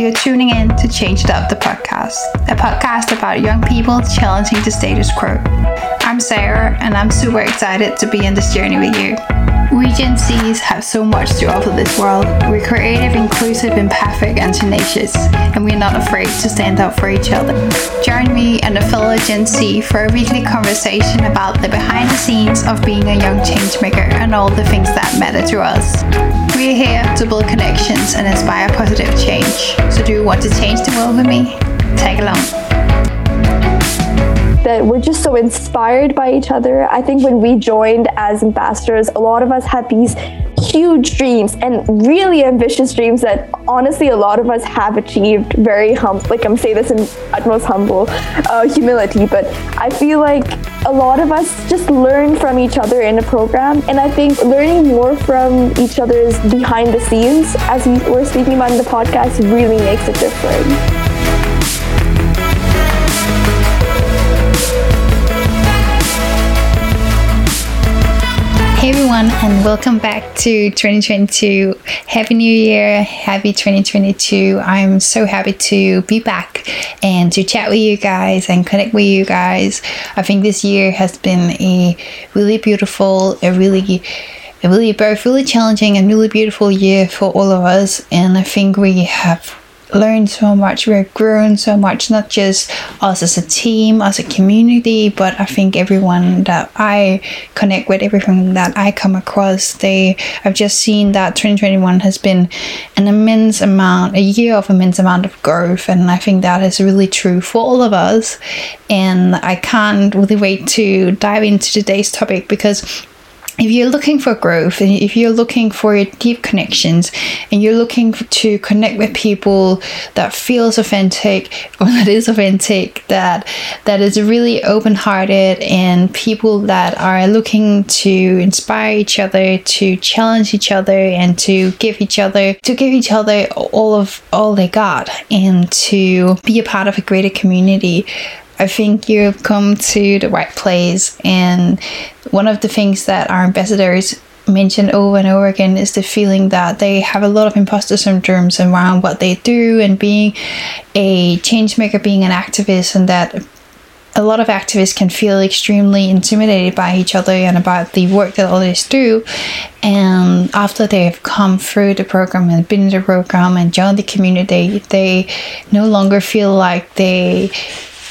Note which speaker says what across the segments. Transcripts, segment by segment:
Speaker 1: You're tuning in to Change It Up the podcast, a podcast about young people challenging the status quo. I'm Sara, and I'm super excited to be on this journey with you. We Gen Zs have so much to offer this world. We're creative, inclusive, empathic, and tenacious, and we're not afraid to stand up for each other. Join me and a fellow Gen Z for a weekly conversation about the behind the scenes of being a young changemaker and all the things that matter to us. We're here to build connections and inspire positive change. So, do you want to change the world with me? Tag along
Speaker 2: that we're just so inspired by each other. I think when we joined as ambassadors, a lot of us had these huge dreams and really ambitious dreams that honestly a lot of us have achieved very humble like i'm saying this in utmost humble uh, humility but i feel like a lot of us just learn from each other in a program and i think learning more from each other's behind the scenes as we were speaking about in the podcast really makes a difference
Speaker 1: Everyone, and welcome back to 2022. Happy New Year, happy 2022. I'm so happy to be back and to chat with you guys and connect with you guys. I think this year has been a really beautiful, a really a really both really challenging and really beautiful year for all of us and I think we have learned so much, we've grown so much, not just us as a team, as a community, but I think everyone that I connect with, everything that I come across, they I've just seen that 2021 has been an immense amount, a year of immense amount of growth, and I think that is really true for all of us. And I can't really wait to dive into today's topic because if you're looking for growth and if you're looking for deep connections and you're looking to connect with people that feels authentic or that is authentic that that is really open-hearted and people that are looking to inspire each other to challenge each other and to give each other to give each other all of all they got and to be a part of a greater community I think you've come to the right place. And one of the things that our ambassadors mention over and over again is the feeling that they have a lot of imposter syndromes around what they do and being a change maker, being an activist, and that a lot of activists can feel extremely intimidated by each other and about the work that others do. And after they've come through the program and been in the program and joined the community, they no longer feel like they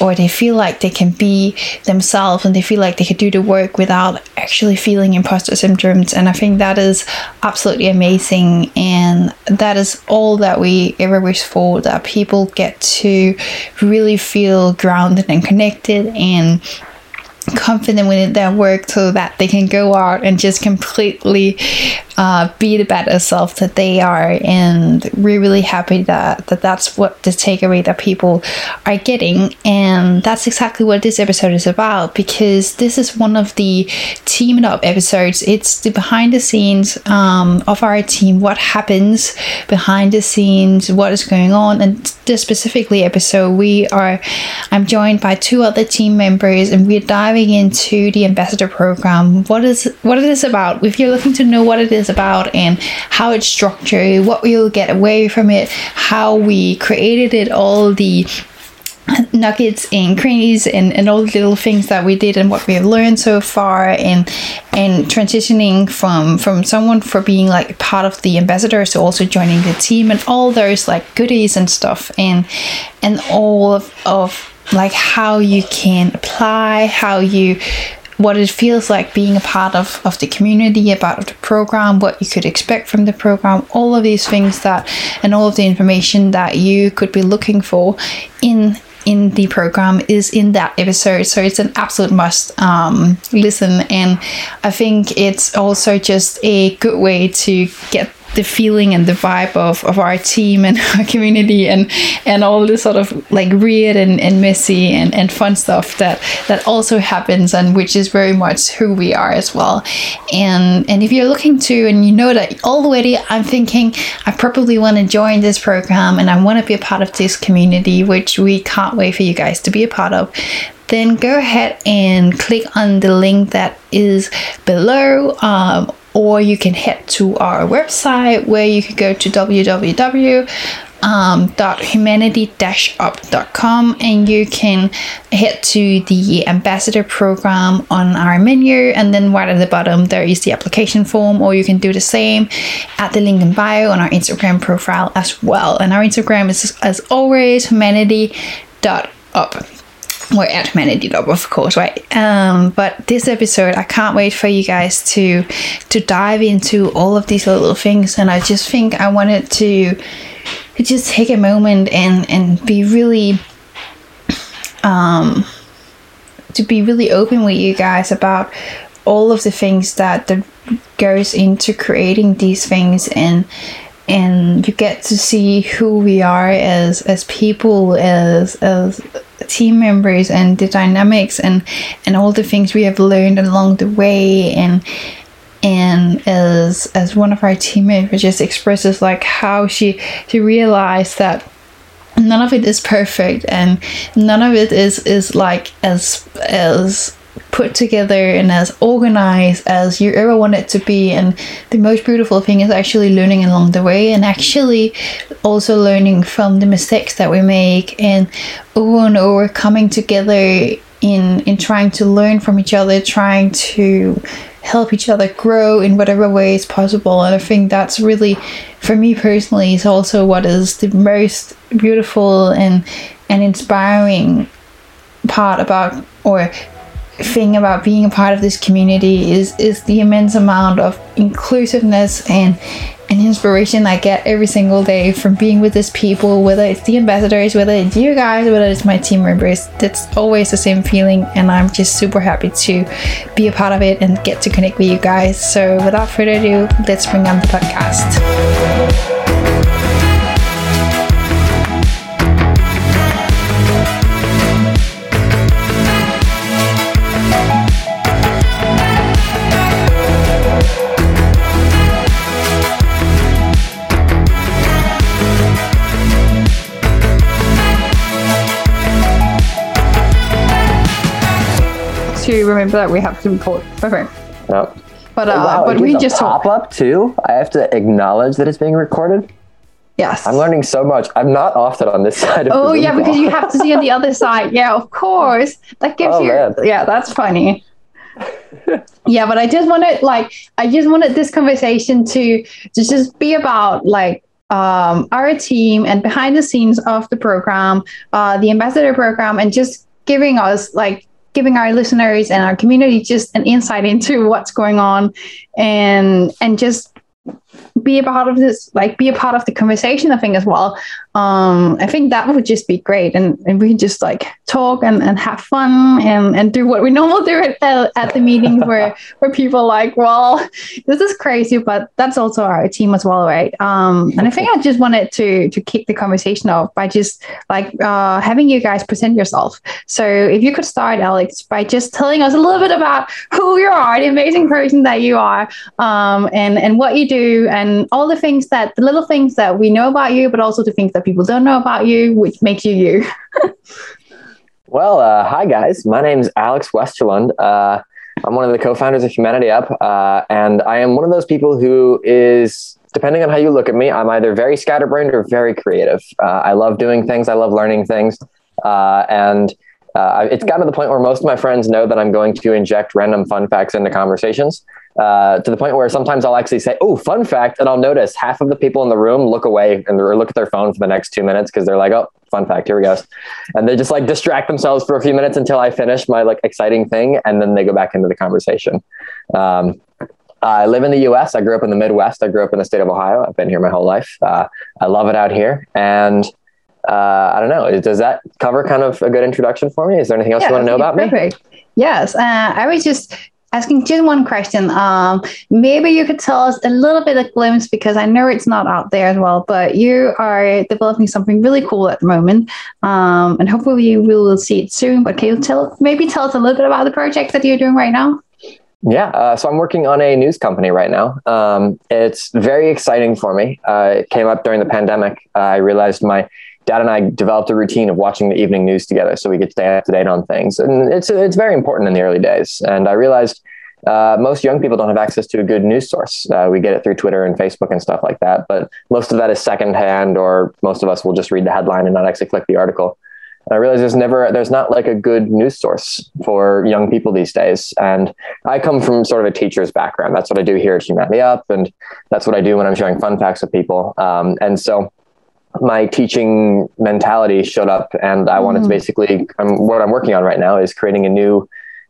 Speaker 1: or they feel like they can be themselves and they feel like they can do the work without actually feeling imposter symptoms. And I think that is absolutely amazing. And that is all that we ever wish for that people get to really feel grounded and connected and confident with their work so that they can go out and just completely uh, be the better self that they are. And we're really happy that, that that's what the takeaway that people are getting. And that's exactly what this episode is about because this is one of the teaming up episodes. It's the behind the scenes um, of our team what happens behind the scenes what is going on. And this specifically episode we are i'm joined by two other team members and we're diving into the ambassador program what is what it is about? If you're looking to know what it is about and how it's structured, what we'll get away from it, how we created it, all the nuggets and crannies and, and all the little things that we did and what we have learned so far and and transitioning from from someone for being like part of the ambassadors to also joining the team and all those like goodies and stuff and and all of, of like how you can apply how you what it feels like being a part of, of the community, about the program, what you could expect from the program, all of these things that, and all of the information that you could be looking for in in the program is in that episode. So it's an absolute must um, listen. And i think it's also just a good way to get the feeling and the vibe of, of our team and our community and and all this sort of like weird and, and messy and, and fun stuff that that also happens and which is very much who we are as well. And and if you're looking to and you know that already I'm thinking I probably want to join this program and I want to be a part of this community which we can't wait for you guys to be a part of then go ahead and click on the link that is below um, or you can head to our website where you can go to www um, humanity-up.com and you can head to the ambassador program on our menu. And then right at the bottom there is the application form or you can do the same at the link in bio on our instagram profile as well. And our instagram is as always humanity.up we're at humanity up of course right? Um but this episode i can't wait for you guys to to dive into all of these little things. And i just think i wanted to to just take a moment and and be really um to be really open with you guys about all of the things that that goes into creating these things. And and you get to see who we are as as people as as team members and the dynamics and and all the things we have learned along the way. And and as as one of our teammates just expresses like how she she realized that none of it is perfect and none of it is is like as as put together and as organized as you ever want it to be and the most beautiful thing is actually learning along the way and actually also learning from the mistakes that we make and over and over coming together in in trying to learn from each other trying to help each other grow in whatever way is possible. And I think that's really, for me personally, is also what is the most beautiful and and inspiring part about or thing about being a part of this community is is the immense amount of inclusiveness and and inspiration I get every single day from being with these people, whether it's the ambassadors, whether it's you guys, whether it's my team members. That's always the same feeling, and I'm just super happy to be a part of it and get to connect with you guys. So, without further ado, let's bring on the podcast. To remember that we have to record. Okay.
Speaker 3: Yep.
Speaker 1: But uh,
Speaker 3: wow,
Speaker 1: but we just
Speaker 3: pop up too. I have to acknowledge that it's being recorded.
Speaker 1: yes.
Speaker 3: I'm learning so much. I'm not often on this side of.
Speaker 1: Oh yeah, because you have to see on the other side. Yeah, of course. That gives
Speaker 3: Oh,
Speaker 1: you.
Speaker 3: man.
Speaker 1: Yeah, that's funny. yeah, but I just wanted like I just wanted this conversation to to just be about like um, our team and behind the scenes of the program, uh, the ambassador program, and just giving us like giving our listeners and our community just an insight into what's going on and and just be a part of this like be a part of the conversation i think as well. Um i think that would just be great. And, and we just like talk and, and have fun and and do what we normally do at, uh, at the meetings where where people like well this is crazy but that's also our team as well right? Um and i think i just wanted to to kick the conversation off by just like uh having you guys present yourself. So if you could start alex by just telling us a little bit about who you are the amazing person that you are um and and what you do and all the things that the little things that we know about you but also the things that people don't know about you which makes you you
Speaker 3: Well, uh, hi guys. My name is Alex Westerlund. Uh, I'm one of the co-founders of Humanity Up, uh, and I am one of those people who is, depending on how you look at me, I'm either very scatterbrained or very creative. Uh, I love doing things. I love learning things, uh, and uh, it's gotten to the point where most of my friends know that I'm going to inject random fun facts into conversations. Uh, to the point where sometimes I'll actually say, "Oh, fun fact," and I'll notice half of the people in the room look away and or look at their phone for the next two minutes because they're like, "Oh, fun fact, here we go," and they just like distract themselves for a few minutes until I finish my like exciting thing, and then they go back into the conversation. Um, I live in the U.S. I grew up in the Midwest. I grew up in the state of Ohio. I've been here my whole life. Uh, I love it out here, and uh, I don't know. Does that cover kind of a good introduction for me? Is there anything else you want to know about me?
Speaker 1: yes uh, i was just asking just one question um maybe you could tell us a little bit of glimpse because i know it's not out there as well but you are developing something really cool at the moment um and hopefully we will see it soon but can you tell maybe tell us a little bit about the project that you're doing right now
Speaker 3: Yeah, uh, so I'm working on a news company right now. Um, it's very exciting for me. Uh, it came up during the pandemic. Uh, I realized my dad and I developed a routine of watching the evening news together, so we could stay up to date on things, and it's it's very important in the early days. And I realized uh, most young people don't have access to a good news source. Uh, we get it through Twitter and Facebook and stuff like that, but most of that is secondhand, or most of us will just read the headline and not actually click the article. And I realize there's never, there's not like a good news source for young people these days. And I come from sort of a teacher's background. That's what I do here at Humanity Up, and that's what I do when I'm sharing fun facts with people. Um, and so my teaching mentality showed up, and I wanted to mm. basically, um, what I'm working on right now is creating a new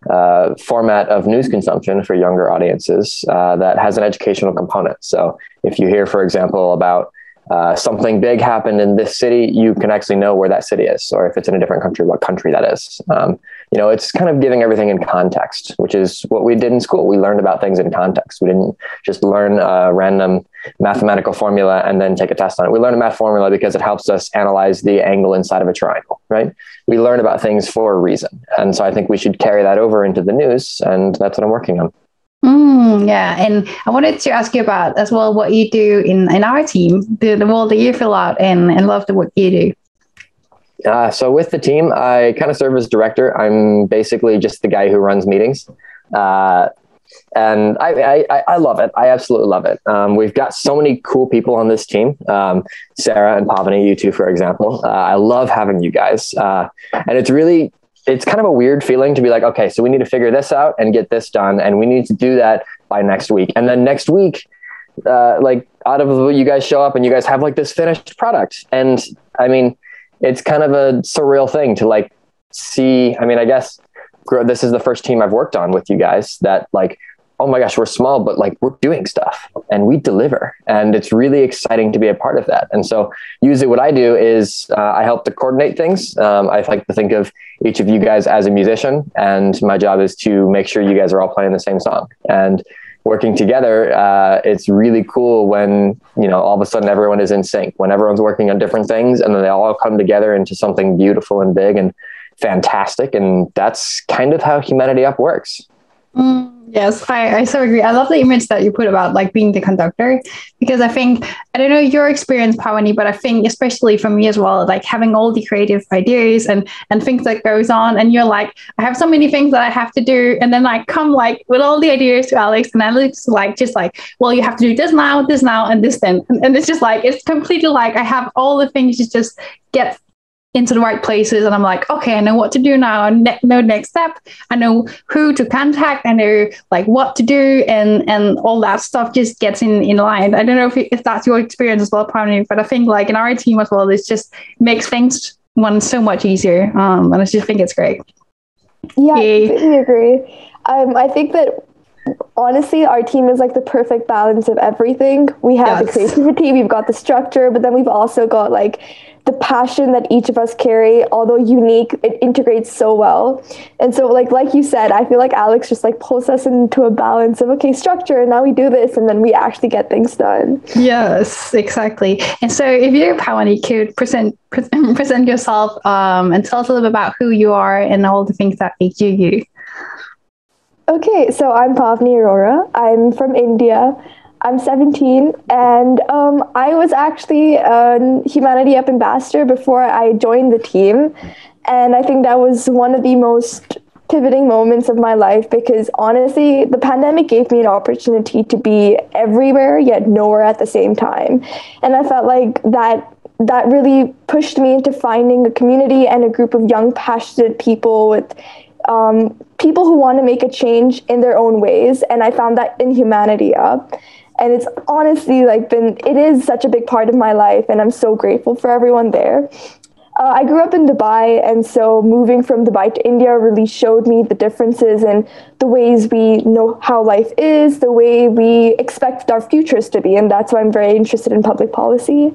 Speaker 3: uh, format of news consumption for younger audiences uh, that has an educational component. So if you hear, for example, about uh, something big happened in this city, you can actually know where that city is, or if it's in a different country, what country that is. Um, you know, it's kind of giving everything in context, which is what we did in school. We learned about things in context. We didn't just learn a random mathematical formula and then take a test on it. We learn a math formula because it helps us analyze the angle inside of a triangle, right? We learn about things for a reason. And so I think we should carry that over into the news, and that's what I'm working on.
Speaker 1: Mm, yeah, and I wanted to ask you about as well what you do in, in our team, the, the role that you fill out and, and love the work you do.
Speaker 3: Uh, so with the team, I kind of serve as director. I'm basically just the guy who runs meetings. Uh, and I, I, I, love it. I absolutely love it. Um, we've got so many cool people on this team. Um, Sara and Paavani, you two, for example. Uh, I love having you guys. Uh, and it's really it's kind of a weird feeling to be like, okay, so we need to figure this out and get this done, and we need to do that by next week. And then next week, uh, like out of you guys show up and you guys have like this finished product. And I mean, it's kind of a surreal thing to like see. I mean, I guess this is the first team I've worked on with you guys that like oh my gosh, we're small, but like we're doing stuff and we deliver. And it's really exciting to be a part of that. And so, usually, what I do is uh, I help to coordinate things. Um, I like to think of each of you guys as a musician, and my job is to make sure you guys are all playing the same song. And working together, uh, it's really cool when you know all of a sudden everyone is in sync. When everyone's working on different things, and then they all come together into something beautiful and big and fantastic. And that's kind of how Humanity Up works.
Speaker 1: Mm. Yes, I, I so agree. I love the image that you put about like being the conductor because I think I don't know your experience, Paavani, but I think especially for me as well, like having all the creative ideas and and things that goes on, and you're like, I have so many things that I have to do, and then I come like with all the ideas to Alex, and Alex like just like, well, you have to do this now, this now, and this then, and, and it's just like it's completely like I have all the things to just get into the right places and i'm like okay i know what to do now. I ne- know next step. I know who to contact. I know like what to do and and all that stuff just gets in in line. I don't know if, if that's your experience as well probably but i think like in our team as well this just makes things one so much easier. Um and i just think it's great.
Speaker 2: Yeah i completely agree. Um i think that honestly, our team is like the perfect balance of everything. We have yes. the creativity, we've got the structure, but then we've also got like the passion that each of us carry, although unique, it integrates so well. And so, like like you said, I feel like Alex just like pulls us into a balance of okay, structure, and now we do this, and then we actually get things done.
Speaker 1: Yes, exactly. And so, if you, Paavani, could present present yourself um, and tell us a little bit about who you are and all the things that make you you.
Speaker 2: Okay, so I'm Pavni Arora. I'm from India. I'm 17, and um, I was actually a Humanity Up ambassador before I joined the team. And I think that was one of the most pivoting moments of my life because honestly, the pandemic gave me an opportunity to be everywhere yet nowhere at the same time. And I felt like that that really pushed me into finding a community and a group of young, passionate people with um, people who want to make a change in their own ways. And I found that in Humanity Up. And it's honestly like been, it is such a big part of my life. And I'm so grateful for everyone there. Uh, I grew up in Dubai, and so moving from Dubai to India really showed me the differences in the ways we know how life is, the way we expect our futures to be, and that's why I'm very interested in public policy.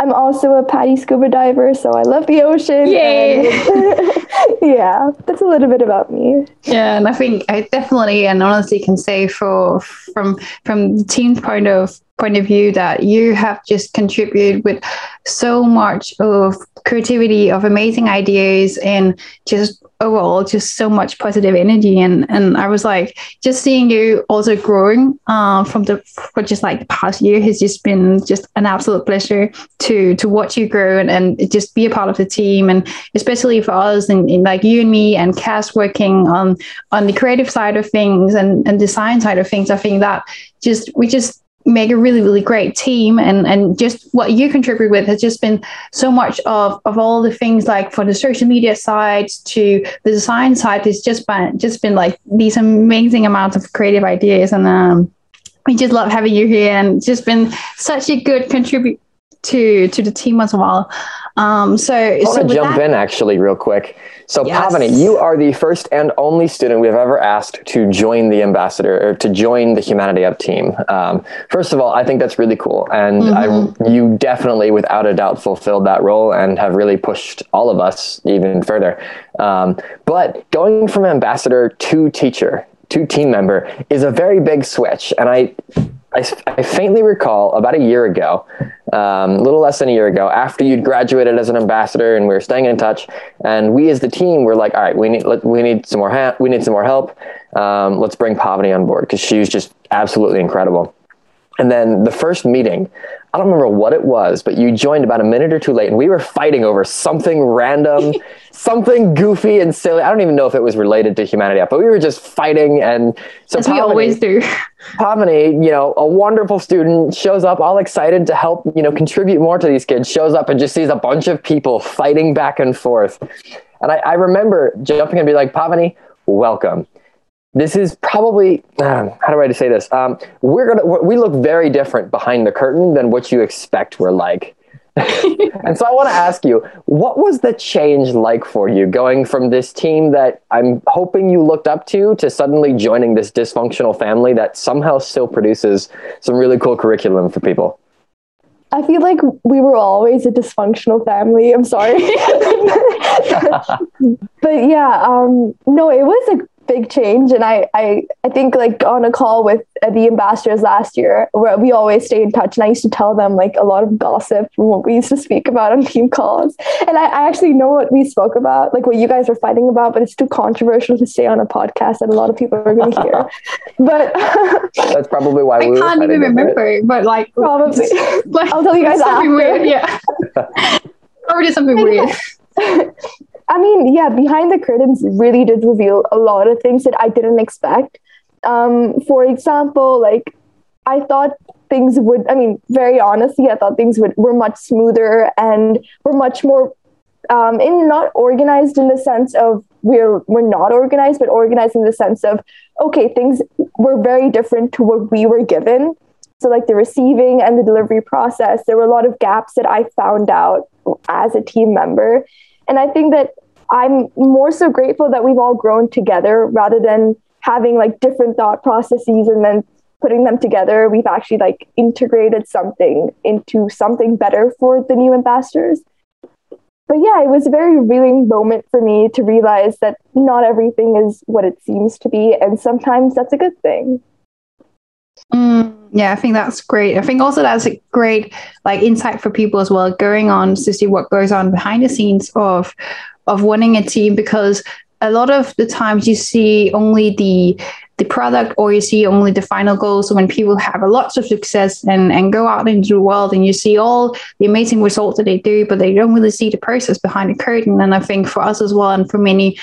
Speaker 2: I'm also a PADI scuba diver, so I love the ocean.
Speaker 1: Yay!
Speaker 2: yeah, that's a little bit about me.
Speaker 1: Yeah, and I think I definitely and honestly can say for from from the team's point of point of view that you have just contributed with so much of creativity, of amazing ideas, and just overall just so much positive energy. And and I was like just seeing you also growing uh, from the for just like the past year has just been just an absolute pleasure to to watch you grow and, and just be a part of the team. And especially for us and, and like you and me and Cass working on on the creative side of things and and design side of things I think that just we just make a really really great team. And and just what you contribute with has just been so much of of all the things like for the social media side to the design side it's just been just been like these amazing amounts of creative ideas. And um we just love having you here. And just been such a good contribute to to the team as well um so
Speaker 3: I want
Speaker 1: so
Speaker 3: to jump
Speaker 1: that-
Speaker 3: in actually real quick. So
Speaker 1: Yes.
Speaker 3: Paavani, you are the first and only student we've ever asked to join the ambassador or to join the Humanity Up team. Um, first of all, I think that's really cool, and
Speaker 1: Mm-hmm.
Speaker 3: I, you definitely, without a doubt, fulfilled that role and have really pushed all of us even further. Um, but going from ambassador to teacher to team member is a very big switch, and I I, I faintly recall about a year ago, um, a little less than a year ago, after you'd graduated as an ambassador, and we were staying in touch. And we, as the team, were like, "All right, we need let, we need some more ha- we need some more help. Um, let's bring Paavani on board because she was just absolutely incredible." And then the first meeting, I don't remember what it was, but you joined about a minute or two late, and we were fighting over something random, something goofy and silly. I don't even know if it was related to humanity, but we were just fighting. And so
Speaker 1: as we always do
Speaker 3: Paavani, you know, a wonderful student shows up all excited to help, you know, contribute more to these kids, shows up and just sees a bunch of people fighting back and forth. And I, I remember jumping and be like, Paavani, welcome. This is probably, um, how do I say this? Um, we're to, we look very different behind the curtain than what you expect we're like. and so I want to ask you, what was the change like for you going from this team that I'm hoping you looked up to to suddenly joining this dysfunctional family that somehow still produces some really cool curriculum for people?
Speaker 2: I feel like we were always a dysfunctional family. I'm sorry. but yeah, um, no, it was a big change. And I, I, I think like on a call with uh, the ambassadors last year, where we always stay in touch. And I used to tell them like a lot of gossip from what we used to speak about on team calls. And I, I actually know what we spoke about, like what you guys were fighting about, but it's too controversial to say on a podcast that a lot of people are going to hear. but
Speaker 3: That's probably why
Speaker 1: I
Speaker 3: we
Speaker 1: can't even
Speaker 3: remember. it.
Speaker 1: but like
Speaker 2: probably.
Speaker 1: like
Speaker 2: I'll tell you guys
Speaker 1: something
Speaker 2: after.
Speaker 1: weird yeah or did something weird
Speaker 2: I mean, yeah, behind the curtains really did reveal a lot of things that I didn't expect. Um, for example, like I thought things would, I mean, very honestly, I thought things would were much smoother and were much more um, in not organized in the sense of we're we're not organized, but organized in the sense of okay, things were very different to what we were given. So like the receiving and the delivery process, there were a lot of gaps that I found out as a team member. And I think that I'm more so grateful that we've all grown together rather than having like different thought processes and then putting them together. We've actually like integrated something into something better for the new ambassadors. But yeah, it was a very revealing moment for me to realize that not everything is what it seems to be. And sometimes that's a good thing.
Speaker 1: Mm, yeah, I think that's great. I think also that's a great like insight for people as well, going on to see what goes on behind the scenes of of winning a team because a lot of the times you see only the the product or you see only the final goal. So when people have a lots of success and, and go out into the world and you see all the amazing results that they do, but they don't really see the process behind the curtain. And I think for us as well and for many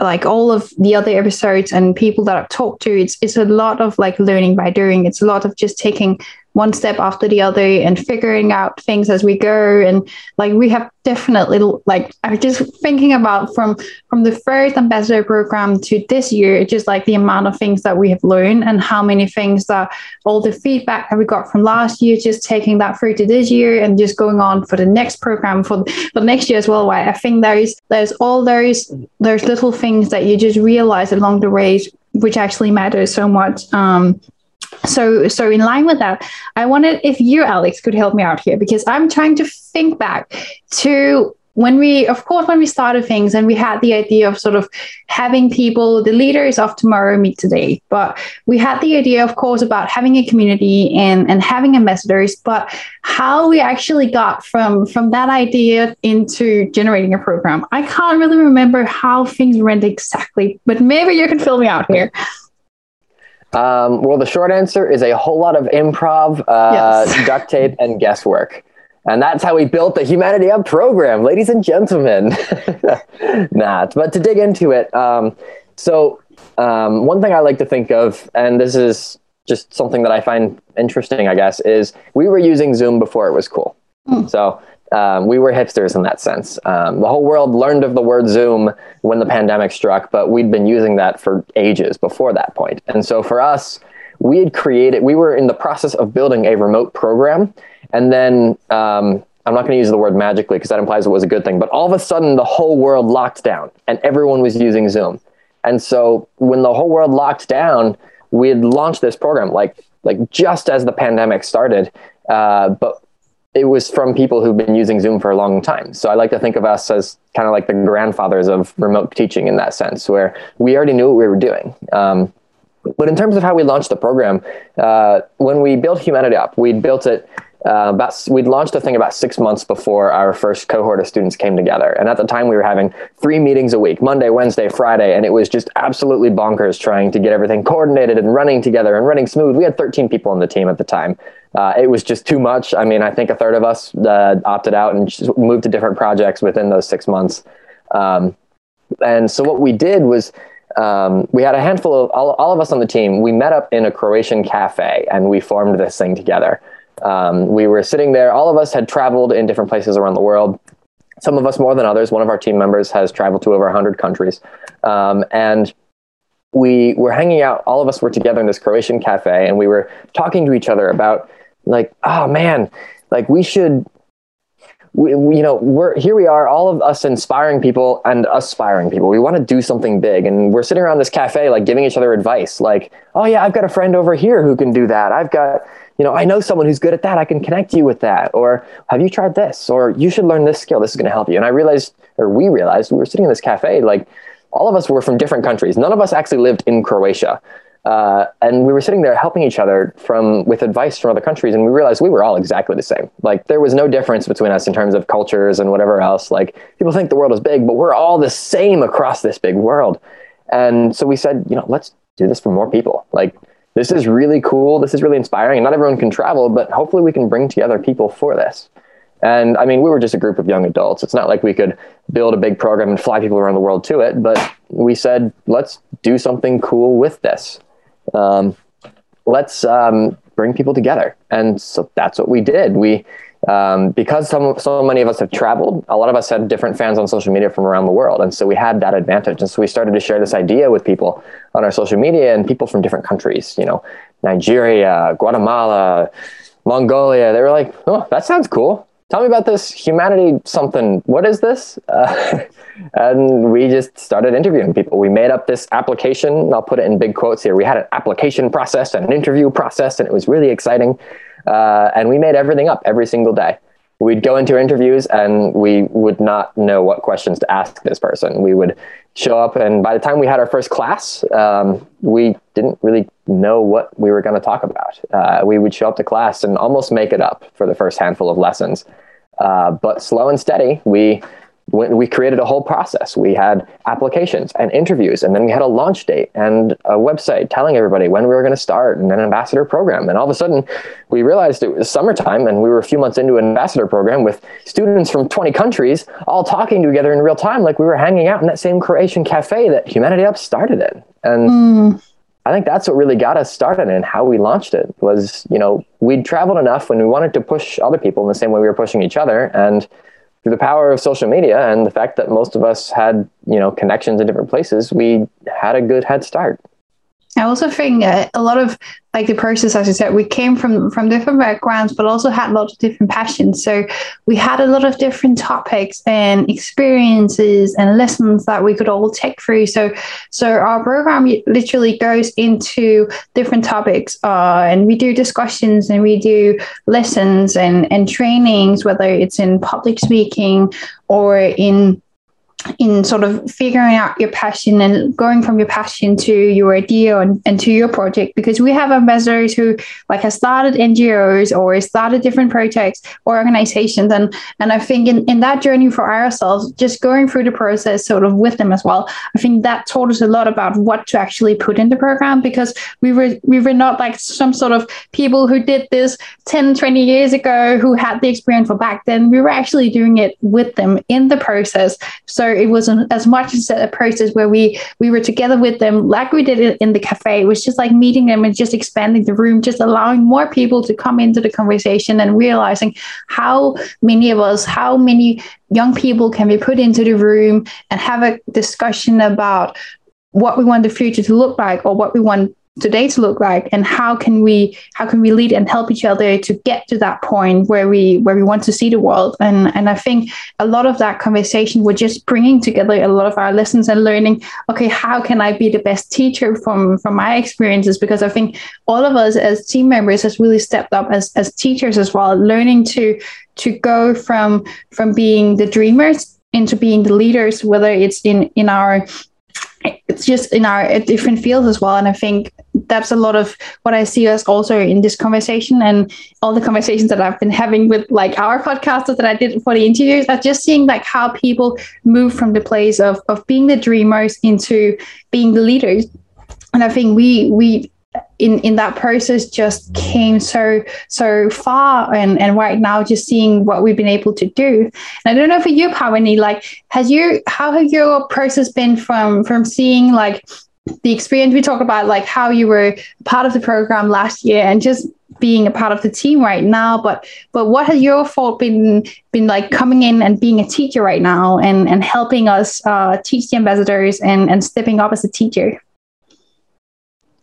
Speaker 1: like all of the other episodes and people that I've talked to, it's it's a lot of like learning by doing. It's a lot of just taking one step after the other and figuring out things as we go. And like we have definitely like I'm just thinking about from from the first ambassador program to this year, just like the amount of things that we have learned and how many things that all the feedback that we got from last year, just taking that through to this year and just going on for the next program for for next year as well. Right? I think there's there's all those there's little things that you just realize along the way which actually matters so much. Um, so so in line with that i wanted if you alex could help me out here because i'm trying to think back to when we, of course, when we started things and we had the idea of sort of having people, the leaders of tomorrow meet today, but we had the idea, of course, about having a community and, and having ambassadors, but how we actually got from, from that idea into generating a program. I can't really remember how things went exactly, but maybe you can fill me out here.
Speaker 3: Um, well, the short answer is a whole lot of improv, uh, yes. duct tape, and guesswork. And that's how we built the Humanity Up program, ladies and gentlemen. nah, but to dig into it, um, so um, one thing I like to think of, and this is just something that I find interesting, I guess, is we were using Zoom before it was cool. Mm. So um, we were hipsters in that sense. Um, the whole world learned of the word Zoom when the pandemic struck, but we'd been using that for ages before that point. And so for us, we had created, we were in the process of building a remote program and then um, I'm not going to use the word magically because that implies it was a good thing, but all of a sudden the whole world locked down and everyone was using Zoom. And so when the whole world locked down, we had launched this program like like just as the pandemic started, uh, but it was from people who've been using Zoom for a long time. So I like to think of us as kind of like the grandfathers of remote teaching in that sense, where we already knew what we were doing. Um, but in terms of how we launched the program, uh, when we built Humanity Up, we built it uh, about we'd launched the thing about six months before our first cohort of students came together. And at the time we were having three meetings a week monday wednesday friday. And it was just absolutely bonkers trying to get everything coordinated and running together and running smooth. We had 13 people on the team at the time. Uh, it was just too much. I mean i think a third of us uh, opted out and moved to different projects within those six months. Um, and so what we did was um, we had a handful of all, all of us on the team we met up in a croatian cafe and we formed this thing together um, we were sitting there. All of us had traveled in different places around the world. Some of us more than others. One of our team members has traveled to over 100 countries. Um, and we were hanging out. All of us were together in this Croatian cafe, and we were talking to each other about, like, oh man, like we should we, we, you know we're here we are all of us inspiring people and aspiring people we want to do something big and we're sitting around this cafe like giving each other advice like oh yeah i've got a friend over here who can do that i've got you know, I know someone who's good at that. I can connect you with that. Or have you tried this? Or you should learn this skill. This is going to help you. And I realized, or we realized, we were sitting in this cafe, like all of us were from different countries. None of us actually lived in Croatia. Uh, and we were sitting there helping each other from with advice from other countries and we realized we were all exactly the same like there was no difference between us in terms of cultures and whatever else like people think the world is big but we're all the same across this big world and so we said you know let's do this for more people like this is really cool. This is really inspiring. And not everyone can travel, but hopefully we can bring together people for this. And I mean, we were just a group of young adults. It's not like we could build a big program and fly people around the world to it, but we said, let's do something cool with this. Um, let's um, bring people together. And so that's what we did. We um, because so, so many of us have traveled, a lot of us had different fans on social media from around the world. And so we had that advantage. And so we started to share this idea with people on our social media and people from different countries, you know, Nigeria, Guatemala, Mongolia. They were like, oh, that sounds cool. Tell me about this humanity something. What is this? Uh, and we just started interviewing people. We made up this application. I'll put it in big quotes here. We had an application process and an interview process, and it was really exciting. Uh, and we made everything up every single day. We'd go into interviews and we would not know what questions to ask this person. We would show up, and by the time we had our first class, um, we didn't really know what we were going to talk about. Uh, we would show up to class and almost make it up for the first handful of lessons. Uh, but slow and steady, we we created a whole process. We had applications and interviews, and then we had a launch date and a website telling everybody when we were going to start and an ambassador program. And all of a sudden, we realized it was summertime, and we were a few months into an ambassador program with students from 20 countries all talking together in real time, like we were hanging out in that same Croatian cafe that Humanity Up started in. And mm. I think that's what really got us started and how we launched it was, you know, we'd traveled enough when we wanted to push other people in the same way we were pushing each other. And through the power of social media and the fact that most of us had you know connections in different places we had a good head start
Speaker 1: I also think uh, a lot of like the process, as I said, we came from from different backgrounds, but also had lots of different passions. So we had a lot of different topics and experiences and lessons that we could all take through. So so our program literally goes into different topics, uh, and we do discussions and we do lessons and and trainings, whether it's in public speaking or in in sort of figuring out your passion and going from your passion to your idea and, and to your project because we have ambassadors who like have started ngos or started different projects or organizations. And and i think in, in that journey for ourselves just going through the process sort of with them as well i think that taught us a lot about what to actually put in the program because we were we were not like some sort of people who did this 10 20 years ago who had the experience for back then. We were actually doing it with them in the process. So it wasn't as much as a process where we we were together with them like we did it in the cafe. It was just like meeting them and just expanding the room just allowing more people to come into the conversation and realizing how many of us how many young people can be put into the room and have a discussion about what we want the future to look like or what we want today to look like and how can we how can we lead and help each other to get to that point where we where we want to see the world? And and i think a lot of that conversation we're just bringing together a lot of our lessons and learning okay how can i be the best teacher from from my experiences? Because i think all of us as team members has really stepped up as as teachers as well learning to to go from from being the dreamers into being the leaders whether it's in in our it's just in our different fields as well. And i think that's a lot of what i see us also in this conversation and all the conversations that i've been having with like our podcasters that i did for the interviews are just seeing like how people move from the place of of being the dreamers into being the leaders. And i think we we in in that process just came so so far and and right now just seeing what we've been able to do. And i don't know for you Paavani, like has you how has your process been from from seeing like the experience we talk about like how you were part of the program last year and just being a part of the team right now but but what has your fault been been like coming in and being a teacher right now and and helping us uh, teach the ambassadors and and stepping up as a teacher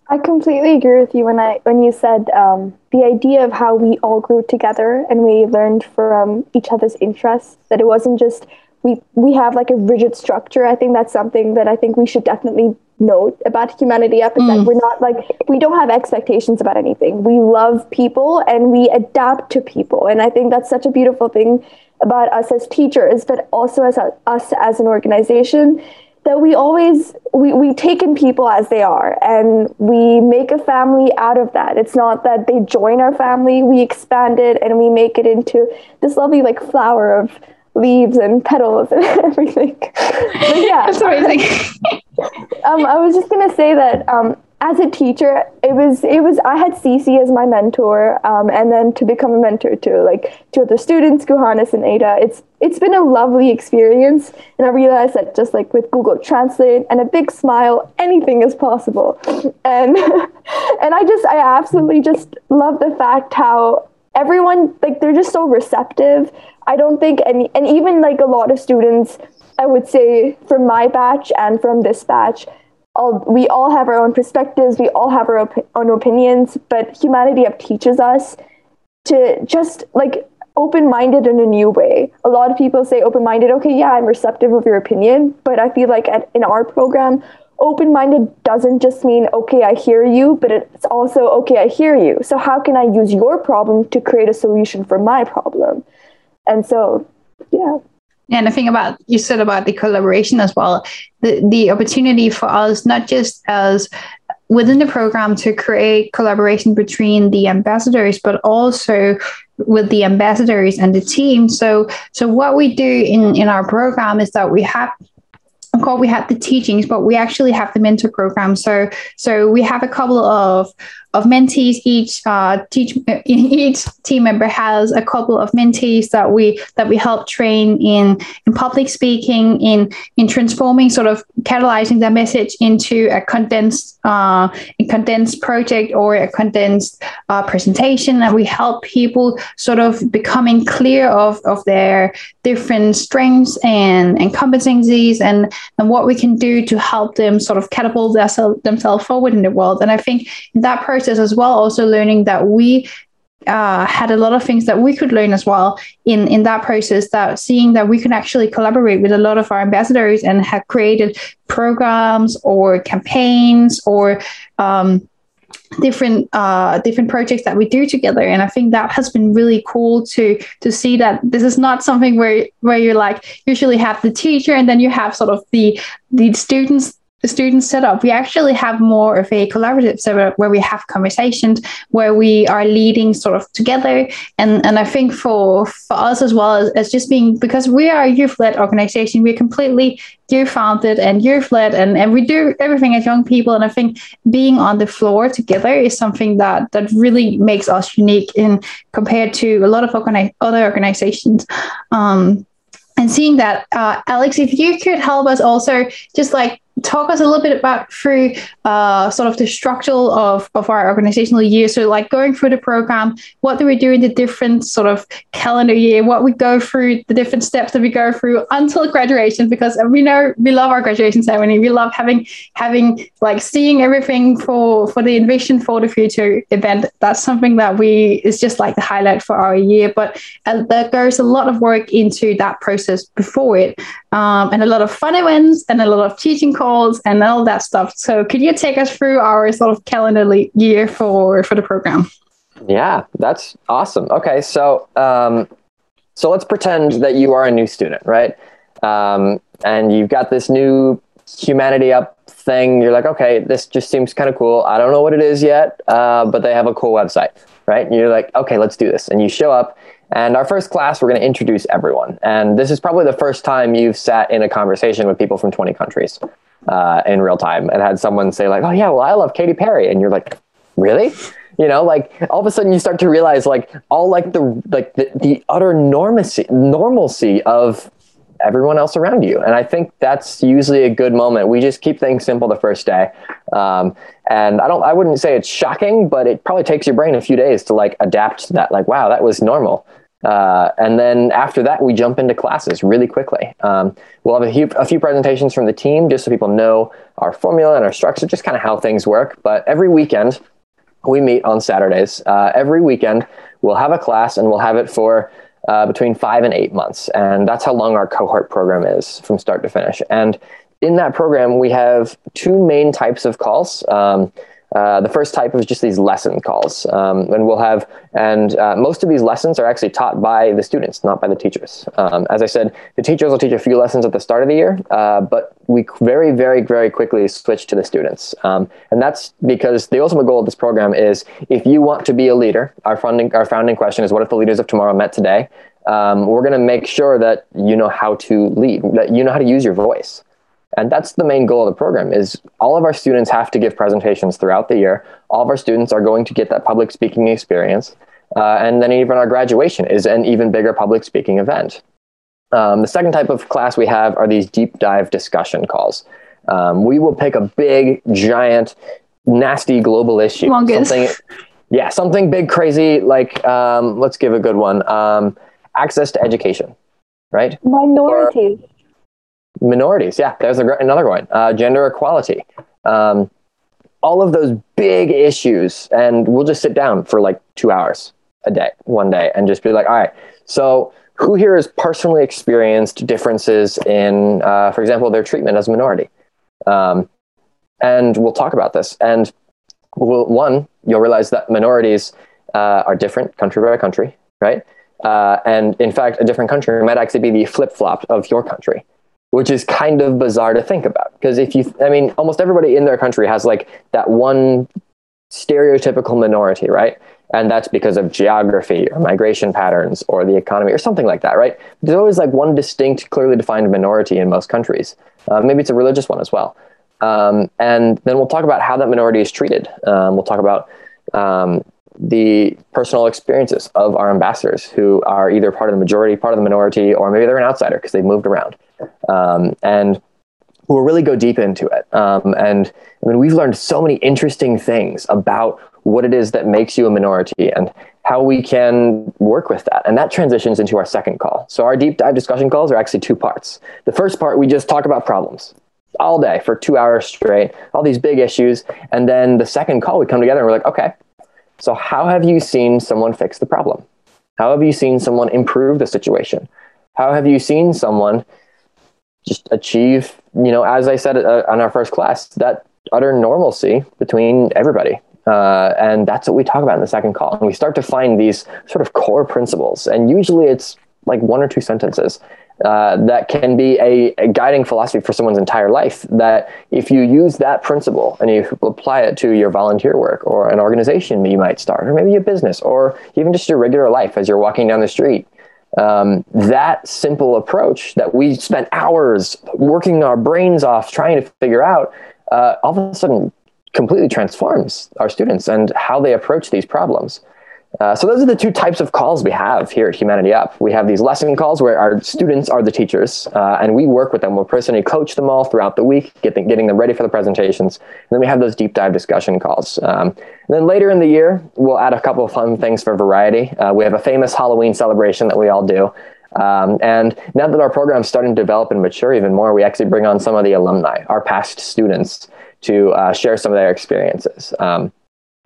Speaker 2: I completely agree with you when I when you said um, the idea of how we all grew together and we learned from each other's interests. That it wasn't just we we have like a rigid structure. I think that's something that I think we should definitely note about humanity up is mm. that we're not like we don't have expectations about anything. We love people and we adapt to people, and I think that's such a beautiful thing about us as teachers, but also as a, us as an organization that we always we, we take in people as they are and we make a family out of that. It's not that they join our family we expand it and we make it into this lovely like flower of leaves and petals and everything. But yeah.
Speaker 1: That's amazing.
Speaker 2: Um, i was just going to say that um, as a teacher, it was it was I had Cece as my mentor, um, and then to become a mentor to like to other students, Johannes and Ada. It's it's been a lovely experience, and I realized that just like with Google Translate and a big smile, anything is possible. And and I just I absolutely just love the fact how everyone like they're just so receptive. I don't think any and even like a lot of students, I would say from my batch and from this batch all we all have our own perspectives, we all have our op- own opinions, but Humanity Up teaches us to just like open-minded in a new way. A lot of people say open-minded, okay, yeah, I'm receptive of your opinion, but I feel like at, in our program, open-minded doesn't just mean okay, I hear you, but it's also okay, I hear you. So how can I use your problem to create a solution for my problem? And so, yeah.
Speaker 1: And the thing about you said about the collaboration as well, the, the opportunity for us, not just as within the program to create collaboration between the ambassadors, but also with the ambassadors and the team. So, so what we do in, in our program is that we have of course we have the teachings but we actually have the mentor program so so we have a couple of of mentees. Each uh, teach each team member has a couple of mentees that we that we help train in in public speaking, in in transforming, sort of catalyzing the message into a condensed uh, a condensed project or a condensed uh, presentation. And we help people sort of becoming clear of of their different strengths and and competencies and and what we can do to help them sort of catapult themselves forward in the world. And I think in that process as well, also learning that we uh, had a lot of things that we could learn as well in in that process that seeing that we can actually collaborate with a lot of our ambassadors and have created programs or campaigns or um, different uh, different projects that we do together. And i think that has been really cool to to see that this is not something where where you're like usually have the teacher and then you have sort of the the students the student setup, we actually have more of a collaborative setup where we have conversations, where we are leading sort of together. And and I think for for us as well as, as just being because we are a youth led organization, we're completely youth founded and youth led, and and we do everything as young people. And I think being on the floor together is something that that really makes us unique in compared to a lot of organi- other organizations. Um, and seeing that, uh, Alex, if you could help us also just like talk us a little bit about through uh, sort of the structure of, of our organizational year. So like going through the program, what do we do in the different sort of calendar year, what we go through, the different steps that we go through until graduation, because we know we love our graduation ceremony. We love having having like seeing everything for for the Envision for the Future event. That's something that we is just like the highlight for our year. But uh, there goes a lot of work into that process before it um, and a lot of fun events and a lot of teaching calls and all that stuff. So could you take us through our sort of calendar year for for the program?
Speaker 3: Yeah, that's awesome. Okay, so um, so let's pretend that you are a new student, right? Um, and you've got this new humanity up thing. You're like, okay, this just seems kind of cool. I don't know what it is yet, uh, but they have a cool website, right? And you're like, okay, let's do this. And you show up and our first class, we're going to introduce everyone. And this is probably the first time you've sat in a conversation with people from 20 countries uh, in real time and had someone say, like, oh, yeah, well, I love Katy Perry. And you're like, really? You know, like all of a sudden you start to realize, like, all like the like the, the utter normalcy normalcy of everyone else around you. And I think that's usually a good moment. We just keep things simple the first day. Um, and I don't, I wouldn't say it's shocking, but it probably takes your brain a few days to like adapt to that. Like, wow, that was normal. Uh, and then after that, we jump into classes really quickly. Um, we'll have a few, a few presentations from the team just so people know our formula and our structure, just kind of how things work. But every weekend, we meet on Saturdays. Uh, every weekend, we'll have a class and we'll have it for uh, between five and eight months. And that's how long our cohort program is from start to finish. And in that program, we have two main types of calls. Um, uh, the first type is just these lesson calls, um, and we'll have, and uh, most of these lessons are actually taught by the students, not by the teachers. Um, as I said, the teachers will teach a few lessons at the start of the year, uh, but we very, very, very quickly switch to the students, um, and that's because the ultimate goal of this program is if you want to be a leader. Our funding, our founding question is, what if the leaders of tomorrow met today? Um, we're going to make sure that you know how to lead, that you know how to use your voice. And that's the main goal of the program is all of our students have to give presentations throughout the year. All of our students are going to get that public speaking experience. Uh, and then even our graduation is an even bigger public speaking event. Um, the second type of class we have are these deep dive discussion calls. Um, we will pick a big, giant, nasty global issue. Something, yeah, something big, crazy. Like, um, let's give a good one. Um, access to education, right?
Speaker 2: Minorities. Or,
Speaker 3: minorities. Yeah, there's a, another one. Uh, gender equality. Um, all of those big issues, and we'll just sit down for like two hours a day, one day, and just be like, all right, so who here has personally experienced differences in, uh, for example, their treatment as a minority? Um, and we'll talk about this. And we'll, one, you'll realize that minorities uh, are different country by country, right? Uh, and in fact, a different country might actually be the flip flop of your country which is kind of bizarre to think about. Because if you, I mean, almost everybody in their country has like that one stereotypical minority, right? And that's because of geography or migration patterns or the economy or something like that, right? There's always like one distinct, clearly defined minority in most countries. Uh, maybe it's a religious one as well. Um, and then we'll talk about how that minority is treated. Um, we'll talk about um, the personal experiences of our ambassadors who are either part of the majority, part of the minority, or maybe they're an outsider because they've moved around. Um, and who will really go deep into it. Um, and I mean, we've learned so many interesting things about what it is that makes you a minority and how we can work with that. And that transitions into our second call. So our deep dive discussion calls are actually two parts. The first part, we just talk about problems all day for two hours straight, all these big issues. And then the second call, we come together and we're like, okay, so, how have you seen someone fix the problem? How have you seen someone improve the situation? How have you seen someone just achieve, you know, as I said uh, on our first class, that utter normalcy between everybody? Uh, and that's what we talk about in the second call. And we start to find these sort of core principles. And usually it's like one or two sentences uh, that can be a, a, guiding philosophy for someone's entire life. That if you use that principle and you apply it to your volunteer work or an organization that you might start, or maybe a business, or even just your regular life as you're walking down the street, um, that simple approach that we spent hours working our brains off trying to figure out, uh, all of a sudden completely transforms our students and how they approach these problems. Uh, so those are the two types of calls we have here at Humanity Up. We have these lesson calls where our students are the teachers, uh, and we work with them. We'll personally coach them all throughout the week, get getting them ready for the presentations. And then we have those deep dive discussion calls. Um, then later in the year, we'll add a couple of fun things for variety. Uh, we have a famous Halloween celebration that we all do. Um, and now that our program is starting to develop and mature even more, we actually bring on some of the alumni, our past students, to uh, share some of their experiences. Um,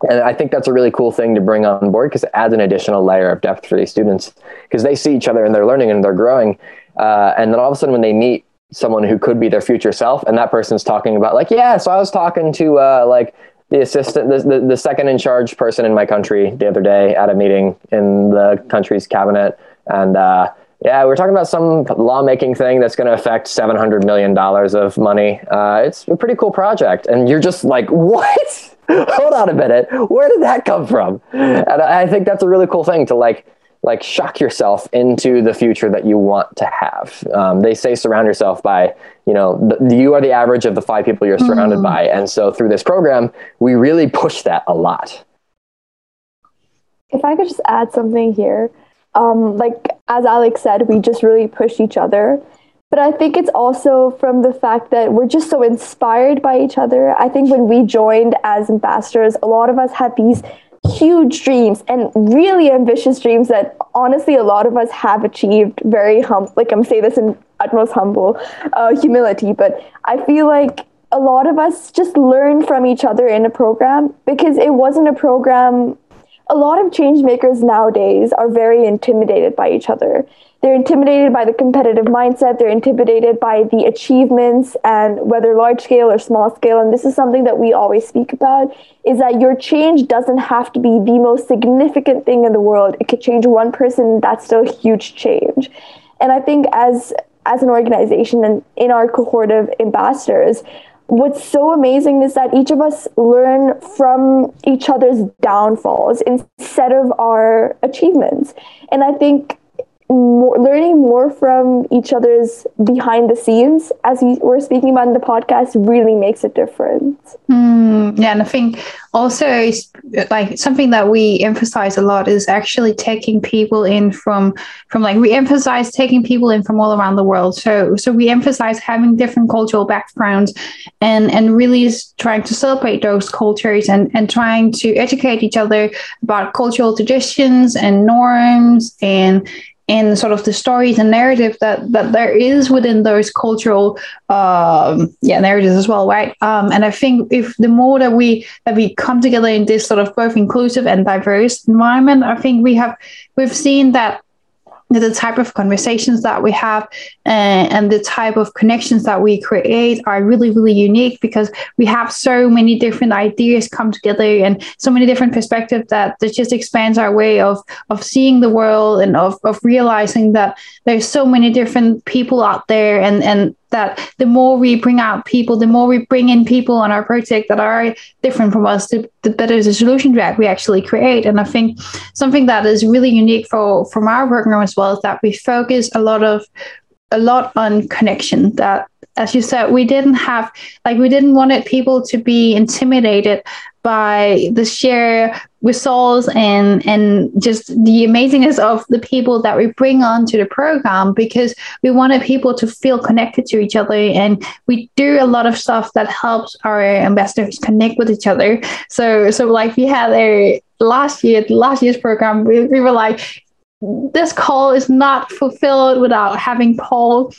Speaker 3: and I think that's a really cool thing to bring on board because it adds an additional layer of depth for these students because they see each other and they're learning and they're growing. Uh, and then all of a sudden, when they meet someone who could be their future self, and that person's talking about, like, yeah, so I was talking to uh, like the assistant, the, the, the second in charge person in my country the other day at a meeting in the country's cabinet. And uh, yeah, we're talking about some lawmaking thing that's going to affect $700 million of money. Uh, it's a pretty cool project. And you're just like, what? hold on a minute, where did that come from? And I think that's a really cool thing to like like shock yourself into the future that you want to have. Um, they say surround yourself by, you know, the, you are the average of the five people you're surrounded mm. by. And so through this program, we really push that a lot.
Speaker 2: If I could just add something here, um, like as Alex said, we just really push each other. But I think it's also from the fact that we're just so inspired by each other. I think when we joined as ambassadors, a lot of us had these huge dreams and really ambitious dreams that honestly a lot of us have achieved very hum like i'm saying this in utmost humble uh, humility but i feel like a lot of us just learned from each other in a program because it wasn't a program a lot of change makers nowadays are very intimidated by each other they're intimidated by the competitive mindset. They're intimidated by the achievements and whether large scale or small scale. And this is something that we always speak about is that your change doesn't have to be the most significant thing in the world. It could change one person. That's still a huge change. And I think as as an organization and in our cohort of ambassadors, what's so amazing is that each of us learn from each other's downfalls instead of our achievements. And I think more, learning more from each other's behind the scenes, as we were speaking about in the podcast, really makes a difference.
Speaker 1: Mm, yeah, and I think also like something that we emphasize a lot is actually taking people in from from like we emphasize taking people in from all around the world. So so we emphasize having different cultural backgrounds and and really trying to celebrate those cultures and and trying to educate each other about cultural traditions and norms and in sort of the stories and narrative that that there is within those cultural um, yeah narratives as well right? Um, and i think if the more that we that we come together in this sort of both inclusive and diverse environment i think we have we've seen that the type of conversations that we have uh, and the type of connections that we create are really really unique because we have so many different ideas come together and so many different perspectives that that just expands our way of of seeing the world and of, of realizing that there's so many different people out there and and that the more we bring out people, the more we bring in people on our project that are different from us, the, the better the solution that we actually create. And I think something that is really unique for from our program as well is that we focus a lot of a lot on connection that as you said we didn't have like we didn't want it people to be intimidated by the share results and and just the amazingness of the people that we bring onto the program because we wanted people to feel connected to each other. And we do a lot of stuff that helps our ambassadors connect with each other. So so like we had a last year last year's program we, we were like this call is not fulfilled without having Paul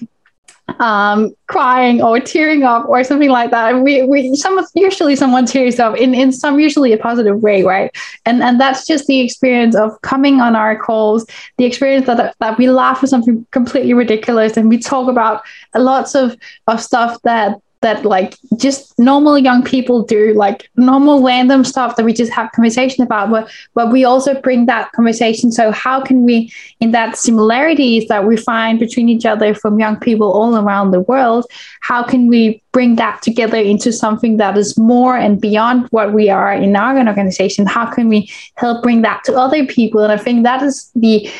Speaker 1: um, crying or tearing up or something like that. We, we some usually someone tears up in, in some usually a positive way, right? And and that's just the experience of coming on our calls, the experience that that we laugh at something completely ridiculous and we talk about lots of of stuff that that like just normal young people do, like normal random stuff that we just have conversation about, but but we also bring that conversation. So how can we, in that similarities that we find between each other from young people all around the world, how can we bring that together into something that is more and beyond what we are in our organization? How can we help bring that to other people? And I think that is the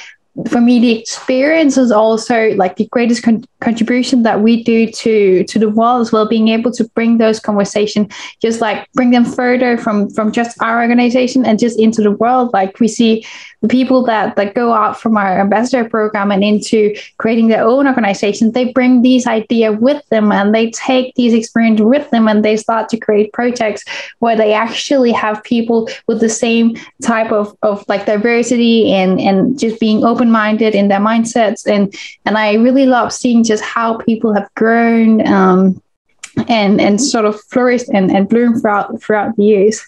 Speaker 1: for me the experience is also like the greatest con- contribution that we do to to the world as well being able to bring those conversations just like bring them further from from just our organization and just into the world. Like we see the people that that go out from our ambassador program and into creating their own organization they bring these ideas with them and they take these experiences with them and they start to create projects where they actually have people with the same type of, of like diversity and and just being open-minded in their mindsets. And and i really love seeing just how people have grown um, and and sort of flourished and, and bloomed throughout throughout the years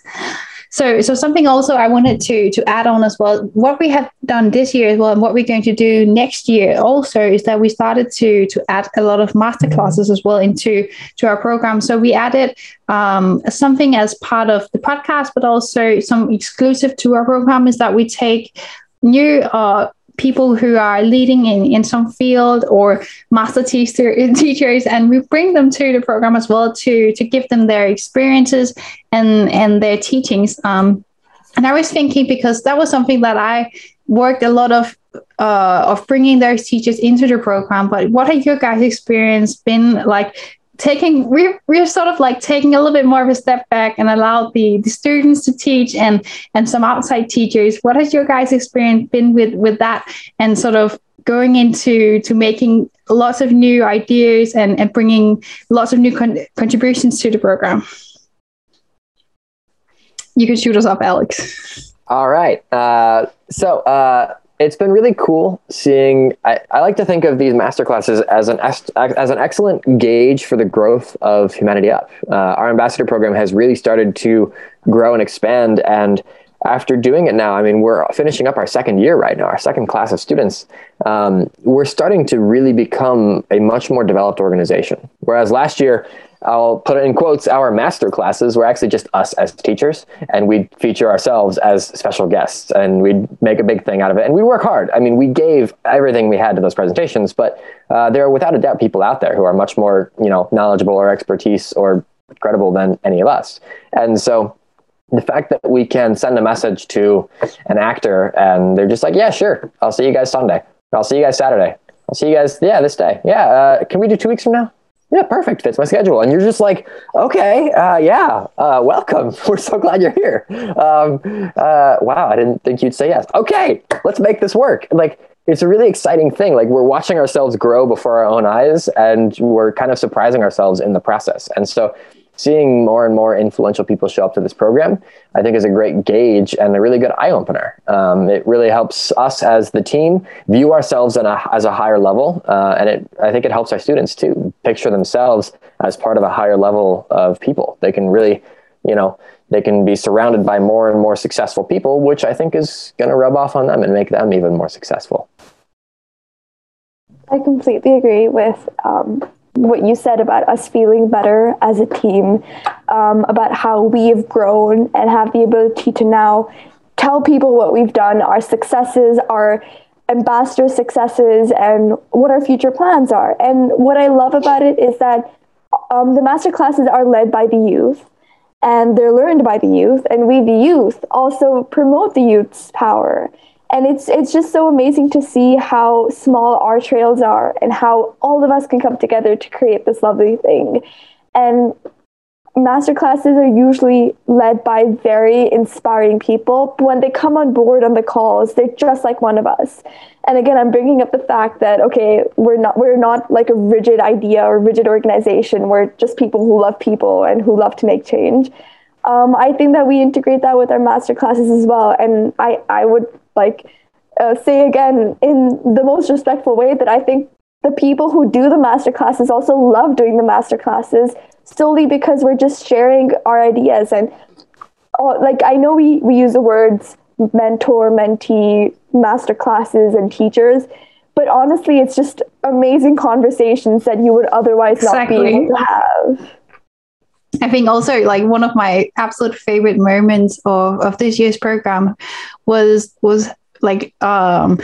Speaker 1: so, so something also I wanted to to add on as well. What we have done this year as well, and what we're going to do next year also is that we started to to add a lot of master classes as well into to our program. So we added um, something as part of the podcast, but also some exclusive to our program is that we take new uh, people who are leading in, in some field or master teacher, teachers and we bring them to the program as well to to give them their experiences and and their teachings. Um, and i was thinking because that was something that i worked a lot of uh, of bringing those teachers into the program but what have your guys experience been like taking we're, we're sort of like taking a little bit more of a step back and allow the, the students to teach and and some outside teachers. What has your guys experience been with with that and sort of going into to making lots of new ideas and, and bringing lots of new con- contributions to the program? You can shoot us up alex.
Speaker 3: All right. Uh, so uh, it's been really cool seeing. I, I like to think of these masterclasses as an as an excellent gauge for the growth of Humanity Up. Uh, our ambassador program has really started to grow and expand, and after doing it now, I mean, we're finishing up our second year right now, our second class of students. Um, we're starting to really become a much more developed organization. Whereas last year, I'll put it in quotes, our master classes were actually just us as teachers, and we'd feature ourselves as special guests, and we'd make a big thing out of it. And we work hard. I mean, we gave everything we had to those presentations, but uh, there are without a doubt people out there who are much more, you know, knowledgeable or expertise or credible than any of us. And so the fact that we can send a message to an actor and they're just like, yeah, sure, I'll see you guys Sunday. I'll see you guys Saturday. I'll see you guys, yeah, this day. Yeah, uh, can we do two weeks from now? Yeah, perfect. Fits my schedule. And you're just like, okay, uh, yeah, uh, welcome. We're so glad you're here. Um, uh, wow, I didn't think you'd say yes. Okay, let's make this work. Like, it's a really exciting thing. Like, we're watching ourselves grow before our own eyes, and we're kind of surprising ourselves in the process. And so, seeing more and more influential people show up to this program, I think is a great gauge and a really good eye opener. Um, it really helps us as the team view ourselves a, as a higher level, uh, and it I think it helps our students too picture themselves as part of a higher level of people. They can really, you know, they can be surrounded by more and more successful people, which I think is going to rub off on them and make them even more successful.
Speaker 2: I completely agree with um, what you said about us feeling better as a team, um, about how we've grown and have the ability to now tell people what we've done, our successes, our ambassador successes, and what our future plans are. And what I love about it is that um, the master classes are led by the youth and they're learned by the youth, and we, the youth, also promote the youth's power and it's it's just so amazing to see how small our trails are and how all of us can come together to create this lovely thing and master classes are usually led by very inspiring people. But when they come on board on the calls, they're just like one of us. And again, I'm bringing up the fact that okay, we're not we're not like a rigid idea or rigid organization. We're just people who love people and who love to make change. Um, I think that we integrate that with our master classes as well. And I I would like uh, say again in the most respectful way that I think the people who do the master classes also love doing the master classes solely because we're just sharing our ideas and uh, like I know we, we use the words mentor, mentee, master classes, and teachers, but honestly, it's just amazing conversations that you would otherwise exactly. not be able to have.
Speaker 1: I think also like one of my absolute favorite moments of, of this year's program was was like um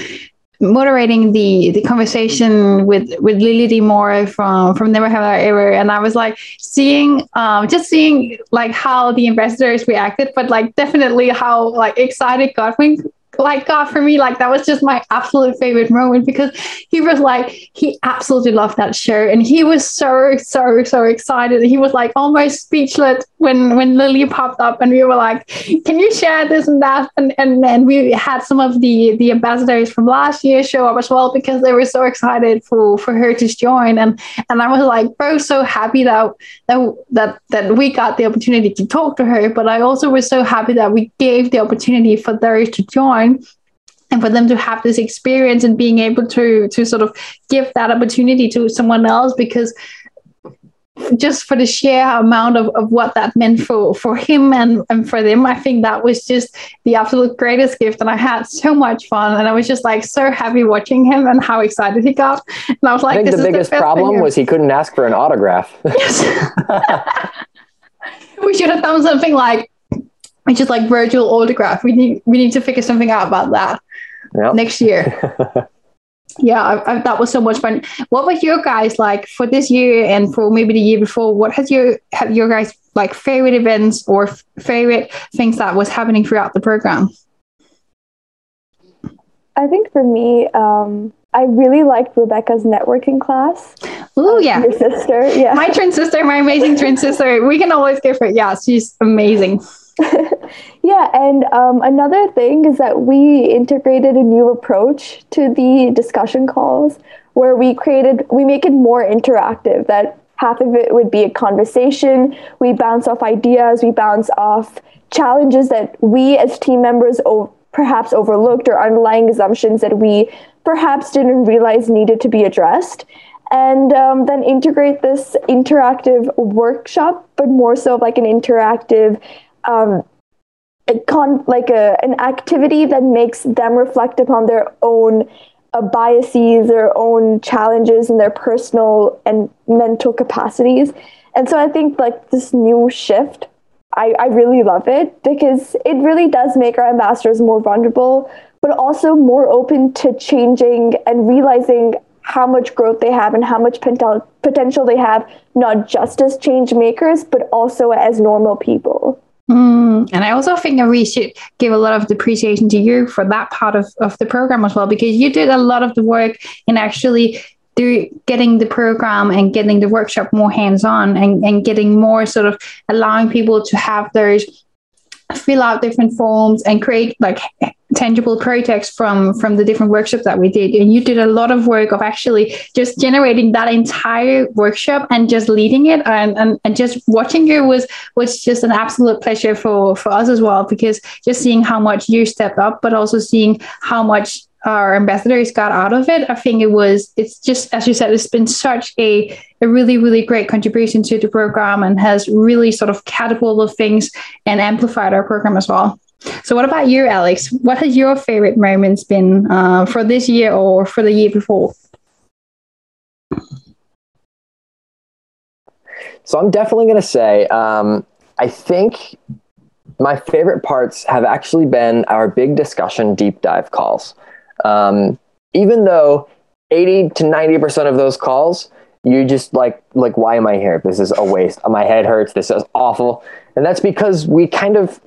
Speaker 1: moderating the the conversation with with Lily D Moore from from Never Have I Ever, and I was like seeing um just seeing like how the investors reacted, but like definitely how like excited Godwin like God for me, like that was just my absolute favorite moment because he was like, he absolutely loved that show. And he was so, so, so excited. He was like almost speechless when when Lily popped up and we were like, Can you share this and that? And and then we had some of the the ambassadors from last year show up as well because they were so excited for for her to join. And and I was like, bro, so happy that that that that we got the opportunity to talk to her. But I also was so happy that we gave the opportunity for those to join and for them to have this experience and being able to to sort of give that opportunity to someone else because just for the sheer amount of, of what that meant for for him and, and for them i think that was just the absolute greatest gift. And i had so much fun and i was just like so happy watching him and how excited he got. And i was like
Speaker 3: i think the biggest the problem was he couldn't ask for an autograph. Yes.
Speaker 1: We should have done something like which is like virtual autograph. We need we need to figure something out about that yep. next year. yeah, I, I, that was so much fun. What was your guys like for this year and for maybe the year before? What has your have your guys like favorite events or f- favorite things that was happening throughout the program?
Speaker 2: I think for me, um, I really liked Rebecca's networking class.
Speaker 1: Oh yeah,
Speaker 2: your sister, yeah,
Speaker 1: my twin sister, my amazing twin sister. We can always give her. Yeah, she's amazing.
Speaker 2: yeah, and um, another thing is that we integrated a new approach to the discussion calls where we created, we make it more interactive, that half of it would be a conversation. We bounce off ideas, we bounce off challenges that we as team members o- perhaps overlooked or underlying assumptions that we perhaps didn't realize needed to be addressed and um, then integrate this interactive workshop, but more so like an interactive um, a con- like a, an activity that makes them reflect upon their own uh, biases, their own challenges, and their personal and mental capacities. And so I think like this new shift, I, I really love it because it really does make our ambassadors more vulnerable, but also more open to changing and realizing how much growth they have and how much potential they have, not just as change makers, but also as normal people.
Speaker 1: Mm, and I also think that we should give a lot of appreciation to you for that part of, of the program as well, because you did a lot of the work in actually do getting the program and getting the workshop more hands-on and, and getting more sort of allowing people to have those fill out different forms and create like tangible projects from from the different workshops that we did. And you did a lot of work of actually just generating that entire workshop and just leading it. And and, and just watching you was was just an absolute pleasure for for us as well because just seeing how much you stepped up but also seeing how much our ambassadors got out of it. I think it was it's just as you said it's been such a a really really great contribution to the program and has really sort of catapulted things and amplified our program as well. So what about you alex? What has your favorite moments been uh, for this year or for the year before?
Speaker 3: So i'm definitely going to say um, i think my favorite parts have actually been our big discussion deep dive calls um, even though 80 to 90% of those calls, you just like, like, why am I here? This is a waste. My head hurts. This is awful. And that's because we kind of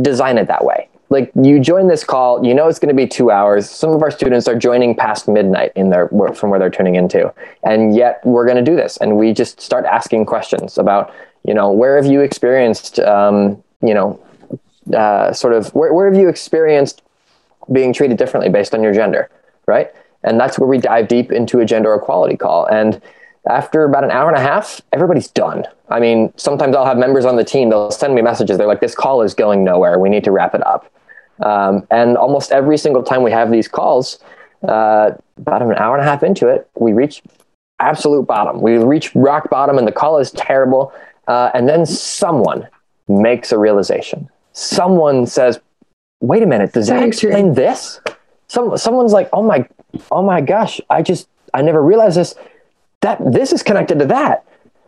Speaker 3: design it that way. Like you join this call, you know it's going to be two hours. Some of our students are joining past midnight in their from where they're tuning into, and yet we're going to do this, and we just start asking questions about You know, where have you experienced, um, you know, uh, sort of where, where have you experienced being treated differently based on your gender, right? And that's where we dive deep into a gender equality call. And after about an hour and a half, everybody's done. I mean, sometimes I'll have members on the team, they'll send me messages. They're like, this call is going nowhere. We need to wrap it up. Um, and almost every single time we have these calls, uh, about an hour and a half into it, we reach absolute bottom. We reach rock bottom, and the call is terrible. Uh, and then someone makes a realization. Someone says, "Wait a minute, does that explain this?" Some someone's like, "Oh my, oh my gosh, I just I never realized this. That this is connected to that."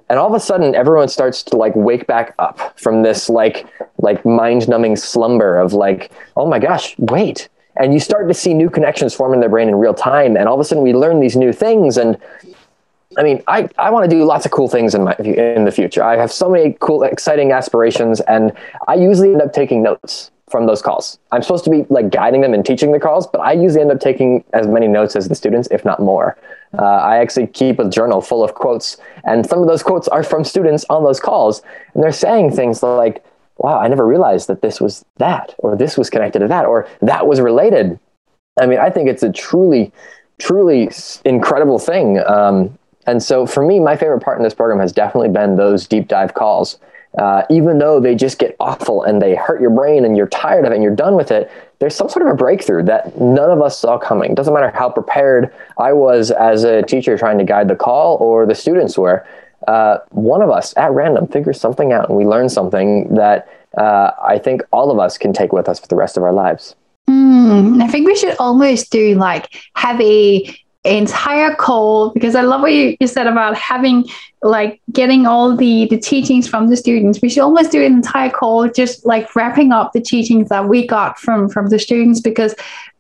Speaker 3: and all of a sudden everyone starts to like wake back up from this like like mind-numbing slumber of like oh my gosh wait and you start to see new connections form in their brain in real time and all of a sudden we learn these new things and I mean, I, I want to do lots of cool things in my in the future. I have so many cool, exciting aspirations, and I usually end up taking notes from those calls. I'm supposed to be like guiding them and teaching the calls, but I usually end up taking as many notes as the students, if not more. Uh, I actually keep a journal full of quotes, and some of those quotes are from students on those calls, and they're saying things like, "Wow, I never realized that this was that, or this was connected to that, or that was related." I mean, I think it's a truly, truly incredible thing. Um, and so, for me, my favorite part in this program has definitely been those deep dive calls uh, even though they just get awful and they hurt your brain and you're tired of it and you're done with it, there's some sort of a breakthrough that none of us saw coming. Doesn't matter how prepared I was as a teacher trying to guide the call or the students were. Uh, one of us at random figures something out and we learn something that uh, I think all of us can take with us for the rest of our lives.
Speaker 1: Mm, I think we should almost do like have a entire call because I love what you, you said about having like getting all the the teachings from the students. We should almost do an entire call just like wrapping up the teachings that we got from from the students because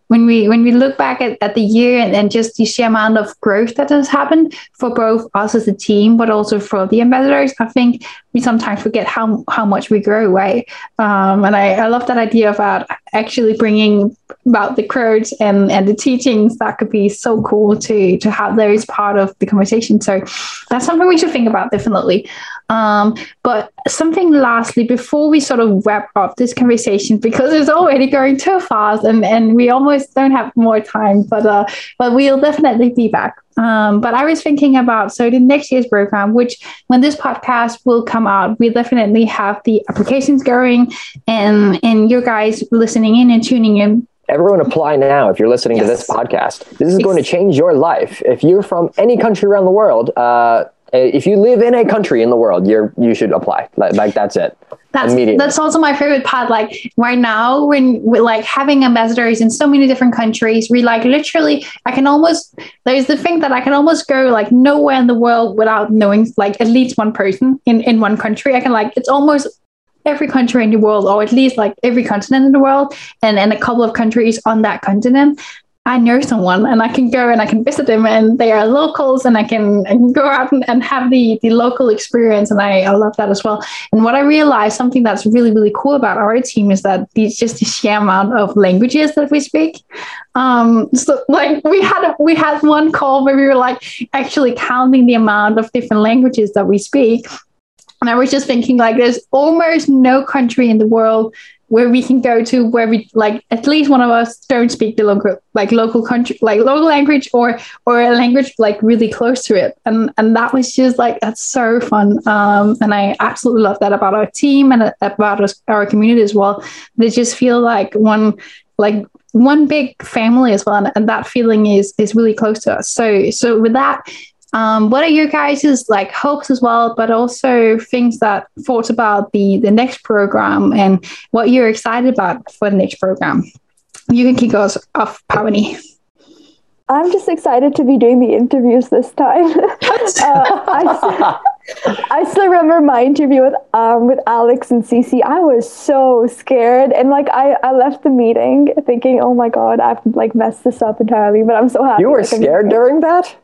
Speaker 1: when we when we look back at, at the year and, and just the sheer amount of growth that has happened for both us as a team but also for the ambassadors i think we sometimes forget how how much we grow right? Um, and I, I love that idea about actually bringing about the quotes and and the teachings. That could be so cool to to have those part of the conversation. So that's something we should think about definitely um, but something lastly before we sort of wrap up this conversation because it's already going too fast and and we almost don't have more time but uh but we'll definitely be back. Um, but I was thinking about so the next year's program, which when this podcast will come out, we definitely have the applications going and and you guys listening in and tuning in.
Speaker 3: Everyone apply now if you're listening yes. to this podcast. This is going to change your life. If you're from any country around the world uh, Uh, if you live in a country in the world you're you should apply like, like that's it
Speaker 1: that's that's also my favorite part. Like right now, when we're like having ambassadors in so many different countries, we like literally, I can almost there's the thing that I can almost go like nowhere in the world without knowing like at least one person in in one country. I can like it's almost every country in the world, or at least like every continent in the world, and and a couple of countries on that continent. I know someone and I can go and I can visit them and they are locals and I can, I can go out and, and have the, the local experience. And I, I love that as well. And what I realized, something that's really, really cool about our team is that it's just the sheer amount of languages that we speak. Um, so like we had, we had one call where we were like actually counting the amount of different languages that we speak. And I was just thinking like there's almost no country in the world where we can go to where we like at least one of us don't speak the local like local country like local language or or a language like really close to it. And and that was just like that's so fun. Um and i absolutely love that about our team and about us, our community as well. They just feel like one like one big family as well. And, and that feeling is is really close to us. So so with that um, what are your guys' like hopes as well, but also things that thoughts about the the next program and what you're excited about for the next program? You can kick us off, Paavani.
Speaker 2: I'm just excited to be doing the interviews this time. uh, I, I still remember my interview with um, with Alex and Cece. I was so scared, and like I, I left the meeting thinking, "Oh my god, I've like messed this up entirely." But I'm so happy.
Speaker 3: You were scared during that.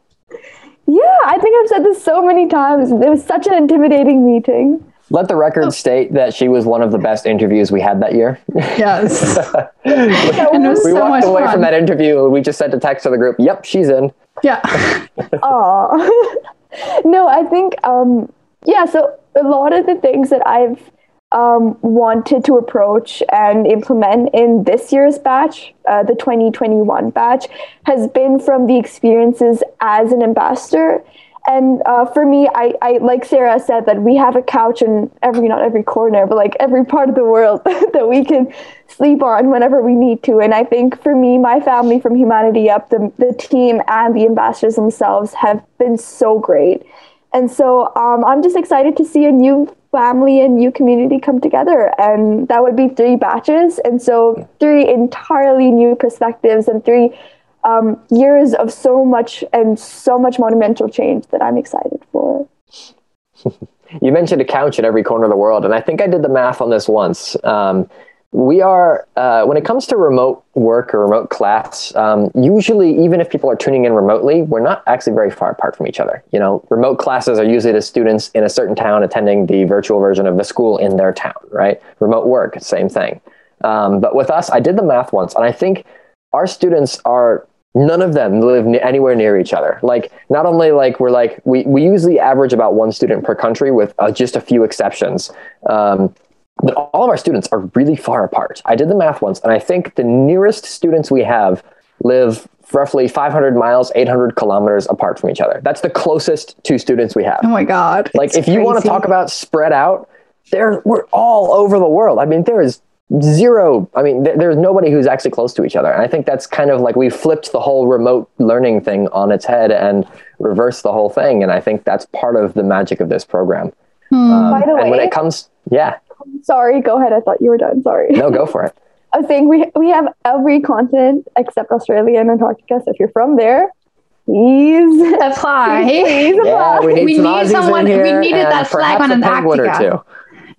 Speaker 2: Yeah, I think I've said this so many times. It was such an intimidating meeting.
Speaker 3: Let the record oh. state that she was one of the best interviews we had that year.
Speaker 1: Yes. we,
Speaker 3: we so walked away fun. from that interview. We just sent a text to the group. Yep, she's in.
Speaker 1: Yeah.
Speaker 2: Aw. no, I think, um, yeah, so a lot of the things that I've um, wanted to approach and implement in this year's batch, uh, the 2021 batch, has been from the experiences as an ambassador. And uh, for me, I, I like Sara said that we have a couch in every not every corner, but like every part of the world that we can sleep on whenever we need to. And I think for me, my family from Humanity Up, the the team and the ambassadors themselves have been so great. And so um, I'm just excited to see a new family and new community come together. And that would be three batches. And so three entirely new perspectives and three um, years of so much and so much monumental change that I'm excited for.
Speaker 3: you mentioned a couch in every corner of the world. And I think I did the math on this once. Um, we are uh, when it comes to remote work or remote class um, usually even if people are tuning in remotely we're not actually very far apart from each other. You know remote classes are usually the students in a certain town attending the virtual version of the school in their town right? Remote work same thing. Um, but with us i did the math once and i think our students are none of them live anywhere near each other. Like not only like we're like we, we usually average about one student per country with uh, just a few exceptions. Um, but all of our students are really far apart. I did the math once, and I think the nearest students we have live roughly 500 miles, 800 kilometers apart from each other. That's the closest two students we have.
Speaker 1: Oh my God.
Speaker 3: Like, if you want to talk about spread out, there we're all over the world. I mean, there is zero. I mean, th- there's nobody who's actually close to each other. And I think that's kind of like we flipped the whole remote learning thing on its head and reversed the whole thing. And I think that's part of the magic of this program.
Speaker 2: Hmm. Um, By the way,
Speaker 3: and when it comes, yeah.
Speaker 2: Sorry, go ahead. I thought you were done. Sorry.
Speaker 3: No, go for it.
Speaker 2: I was saying we we have every continent except Australia and Antarctica. So if you're from there, please
Speaker 1: apply.
Speaker 2: Please, apply.
Speaker 3: Yeah, we need, we need someone. we
Speaker 1: needed that flag on Antarctica.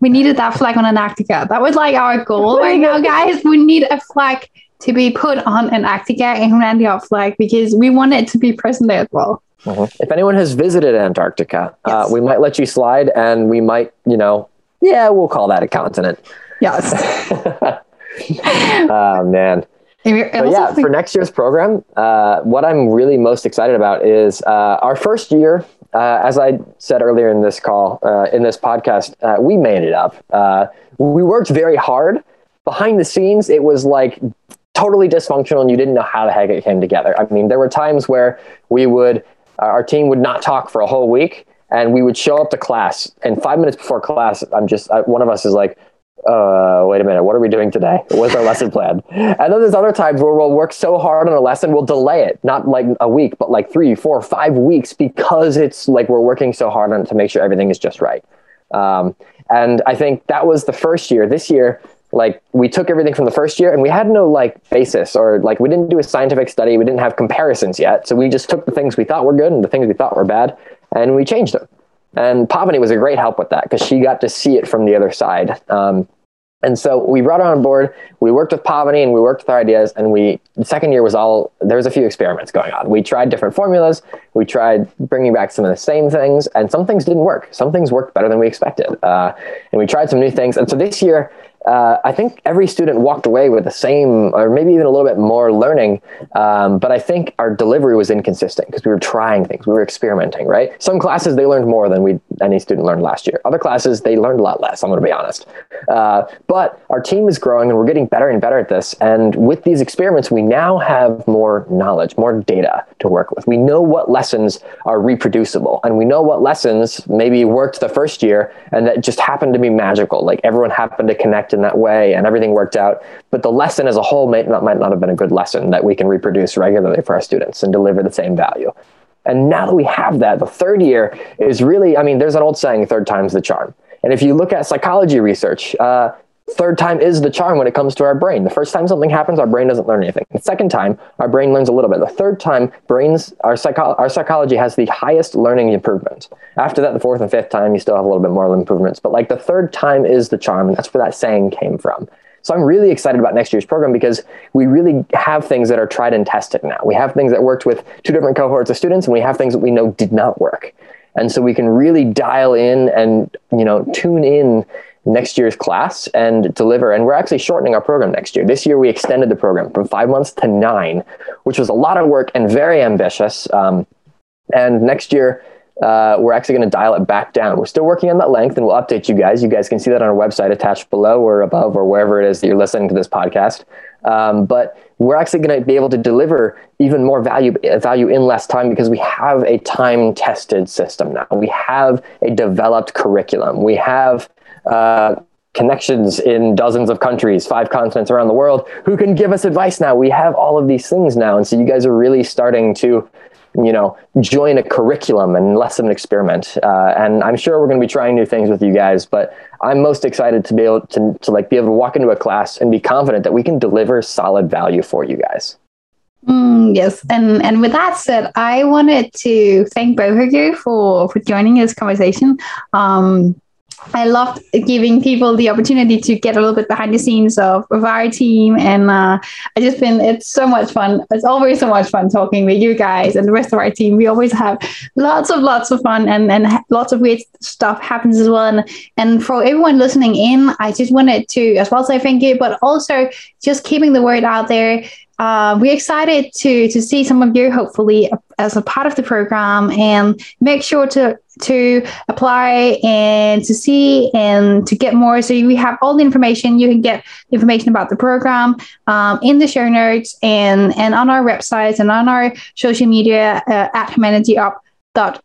Speaker 1: We needed that flag on Antarctica. That was like our goal right now, guys. We need a flag to be put on Antarctica and Randy Up flag because we want it to be present there as well.
Speaker 3: Mm-hmm. If anyone has visited Antarctica, uh, yes. uh, we might let you slide, and we might, you know, yeah, we'll call that a continent.
Speaker 1: Yes.
Speaker 3: oh man. But yeah, for next year's program, uh, what I'm really most excited about is uh, our first year. Uh, as I said earlier in this call, uh, in this podcast, uh, we made it up. Uh, we worked very hard. Behind the scenes, it was like totally dysfunctional, and you didn't know how the heck it came together. I mean, there were times where we would, our team would not talk for a whole week, and we would show up to class and five minutes before class i'm just I, one of us is like uh, wait a minute, what are we doing today? What's our lesson plan? And then there's other times where we'll work so hard on a lesson, we'll delay it, not like a week, but like three, four, five weeks because it's like we're working so hard on it to make sure everything is just right. Um, and I think that was the first year. This year, like we took everything from the first year and we had no like basis or like we didn't do a scientific study. We didn't have comparisons yet. So we just took the things we thought were good and the things we thought were bad and we changed them. And Paavani was a great help with that because she got to see it from the other side. Um, and so we brought her on board. We worked with Paavani and we worked with our ideas. And we, the second year was all, there was a few experiments going on. We tried different formulas. We tried bringing back some of the same things and some things didn't work. Some things worked better than we expected. Uh, and we tried some new things. And so this year, uh, I think every student walked away with the same, or maybe even a little bit more learning. Um, but I think our delivery was inconsistent because we were trying things, we were experimenting. Right? Some classes they learned more than we any student learned last year. Other classes they learned a lot less. I'm going to be honest. Uh, but our team is growing and we're getting better and better at this. And with these experiments, we now have more knowledge, more data to work with. We know what lessons are reproducible, and we know what lessons maybe worked the first year and that just happened to be magical. Like everyone happened to connect in that way and everything worked out. But the lesson as a whole might not, might not have been a good lesson that we can reproduce regularly for our students and deliver the same value. And now that we have that, the third year is really, I mean, there's an old saying, third time's the charm. And if you look at psychology research, uh, third time is the charm when it comes to our brain. The first time something happens, our brain doesn't learn anything. The second time, our brain learns a little bit. The third time, brains, our, psycho- our psychology has the highest learning improvement. After that, the fourth and fifth time, you still have a little bit more improvements. But like the third time is the charm, and that's where that saying came from. So I'm really excited about next year's program because we really have things that are tried and tested now. We have things that worked with two different cohorts of students, and we have things that we know did not work. And so we can really dial in and you know tune in next year's class and deliver. And we're actually shortening our program next year. This year, we extended the program from five months to nine, which was a lot of work and very ambitious. Um, and next year, uh, we're actually going to dial it back down. We're still working on that length and we'll update you guys. You guys can see that on our website attached below or above or wherever it is that you're listening to this podcast. Um, but we're actually going to be able to deliver even more value value in less time because we have a time tested system now. We have a developed curriculum. We have uh, connections in dozens of countries, five continents around the world, who can give us advice now. We have all of these things now. And so you guys are really starting to, you know, join a curriculum and less of an experiment. Uh, and I'm sure we're going to be trying new things with you guys, but I'm most excited to be able to, to like be able to walk into a class and be confident that we can deliver solid value for you guys.
Speaker 1: Mm, yes, and and with that said, I wanted to thank both of you for for joining this conversation. Um, I loved giving people the opportunity to get a little bit behind the scenes of, of our team. And uh, I just been, it's so much fun. It's always so much fun talking with you guys and the rest of our team. We always have lots of, lots of fun and, and lots of weird stuff happens as well. And, and for everyone listening in, I just wanted to as well say thank you, but also just keeping the word out there uh, we're excited to to see some of you hopefully as a part of the program and make sure to to apply and to see and to get more. So we have all the information. You can get information about the program um, in the show notes and and on our websites and on our social media uh, at humanity up dot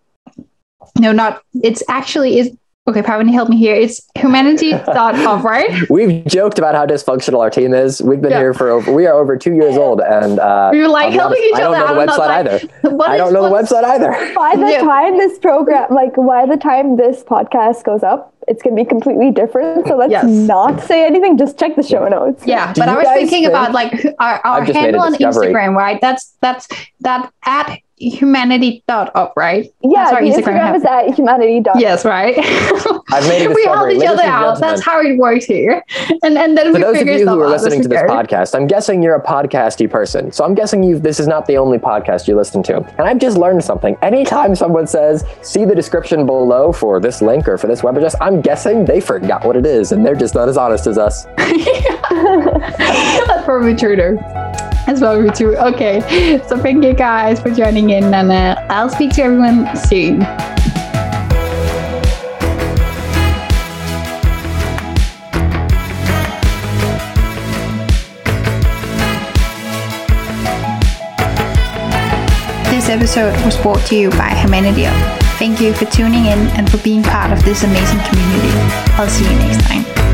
Speaker 1: no not it's actually is Okay, Pavan, help me here. It's humanity.of, right?
Speaker 3: We've joked about how dysfunctional our team is. We've been yeah. here for over, we are over two years old. And uh,
Speaker 1: we were like helping each
Speaker 3: other. I don't know the website like, either. I don't know the website either.
Speaker 2: By the yeah. time this program, like by the time this podcast goes up, it's going to be completely different. So let's yes. not say anything. Just check the show notes.
Speaker 1: Yeah, Do but I was thinking think, about like our, our handle on Instagram, right? That's that's that at humanity.up, right?
Speaker 2: Yeah, That's Instagram, Instagram is at humanity.
Speaker 1: Yes, right.
Speaker 3: I've made a
Speaker 1: we help each other out. That's how it works here. And and then
Speaker 3: for those of you who are listening to this podcast, I'm guessing you're a podcasty person. So I'm guessing you this is not the only podcast you listen to. And I've just learned something. Anytime someone says, "See the description below for this link or for this web address," I'm guessing they forgot what it is, and they're just not as honest as us.
Speaker 1: That's probably true. That's probably true. Okay, so thank you guys for joining in, and uh, I'll speak to everyone soon. This episode was brought to you by Humanity Thank you for tuning in and for being part of this amazing community. I'll see you next time.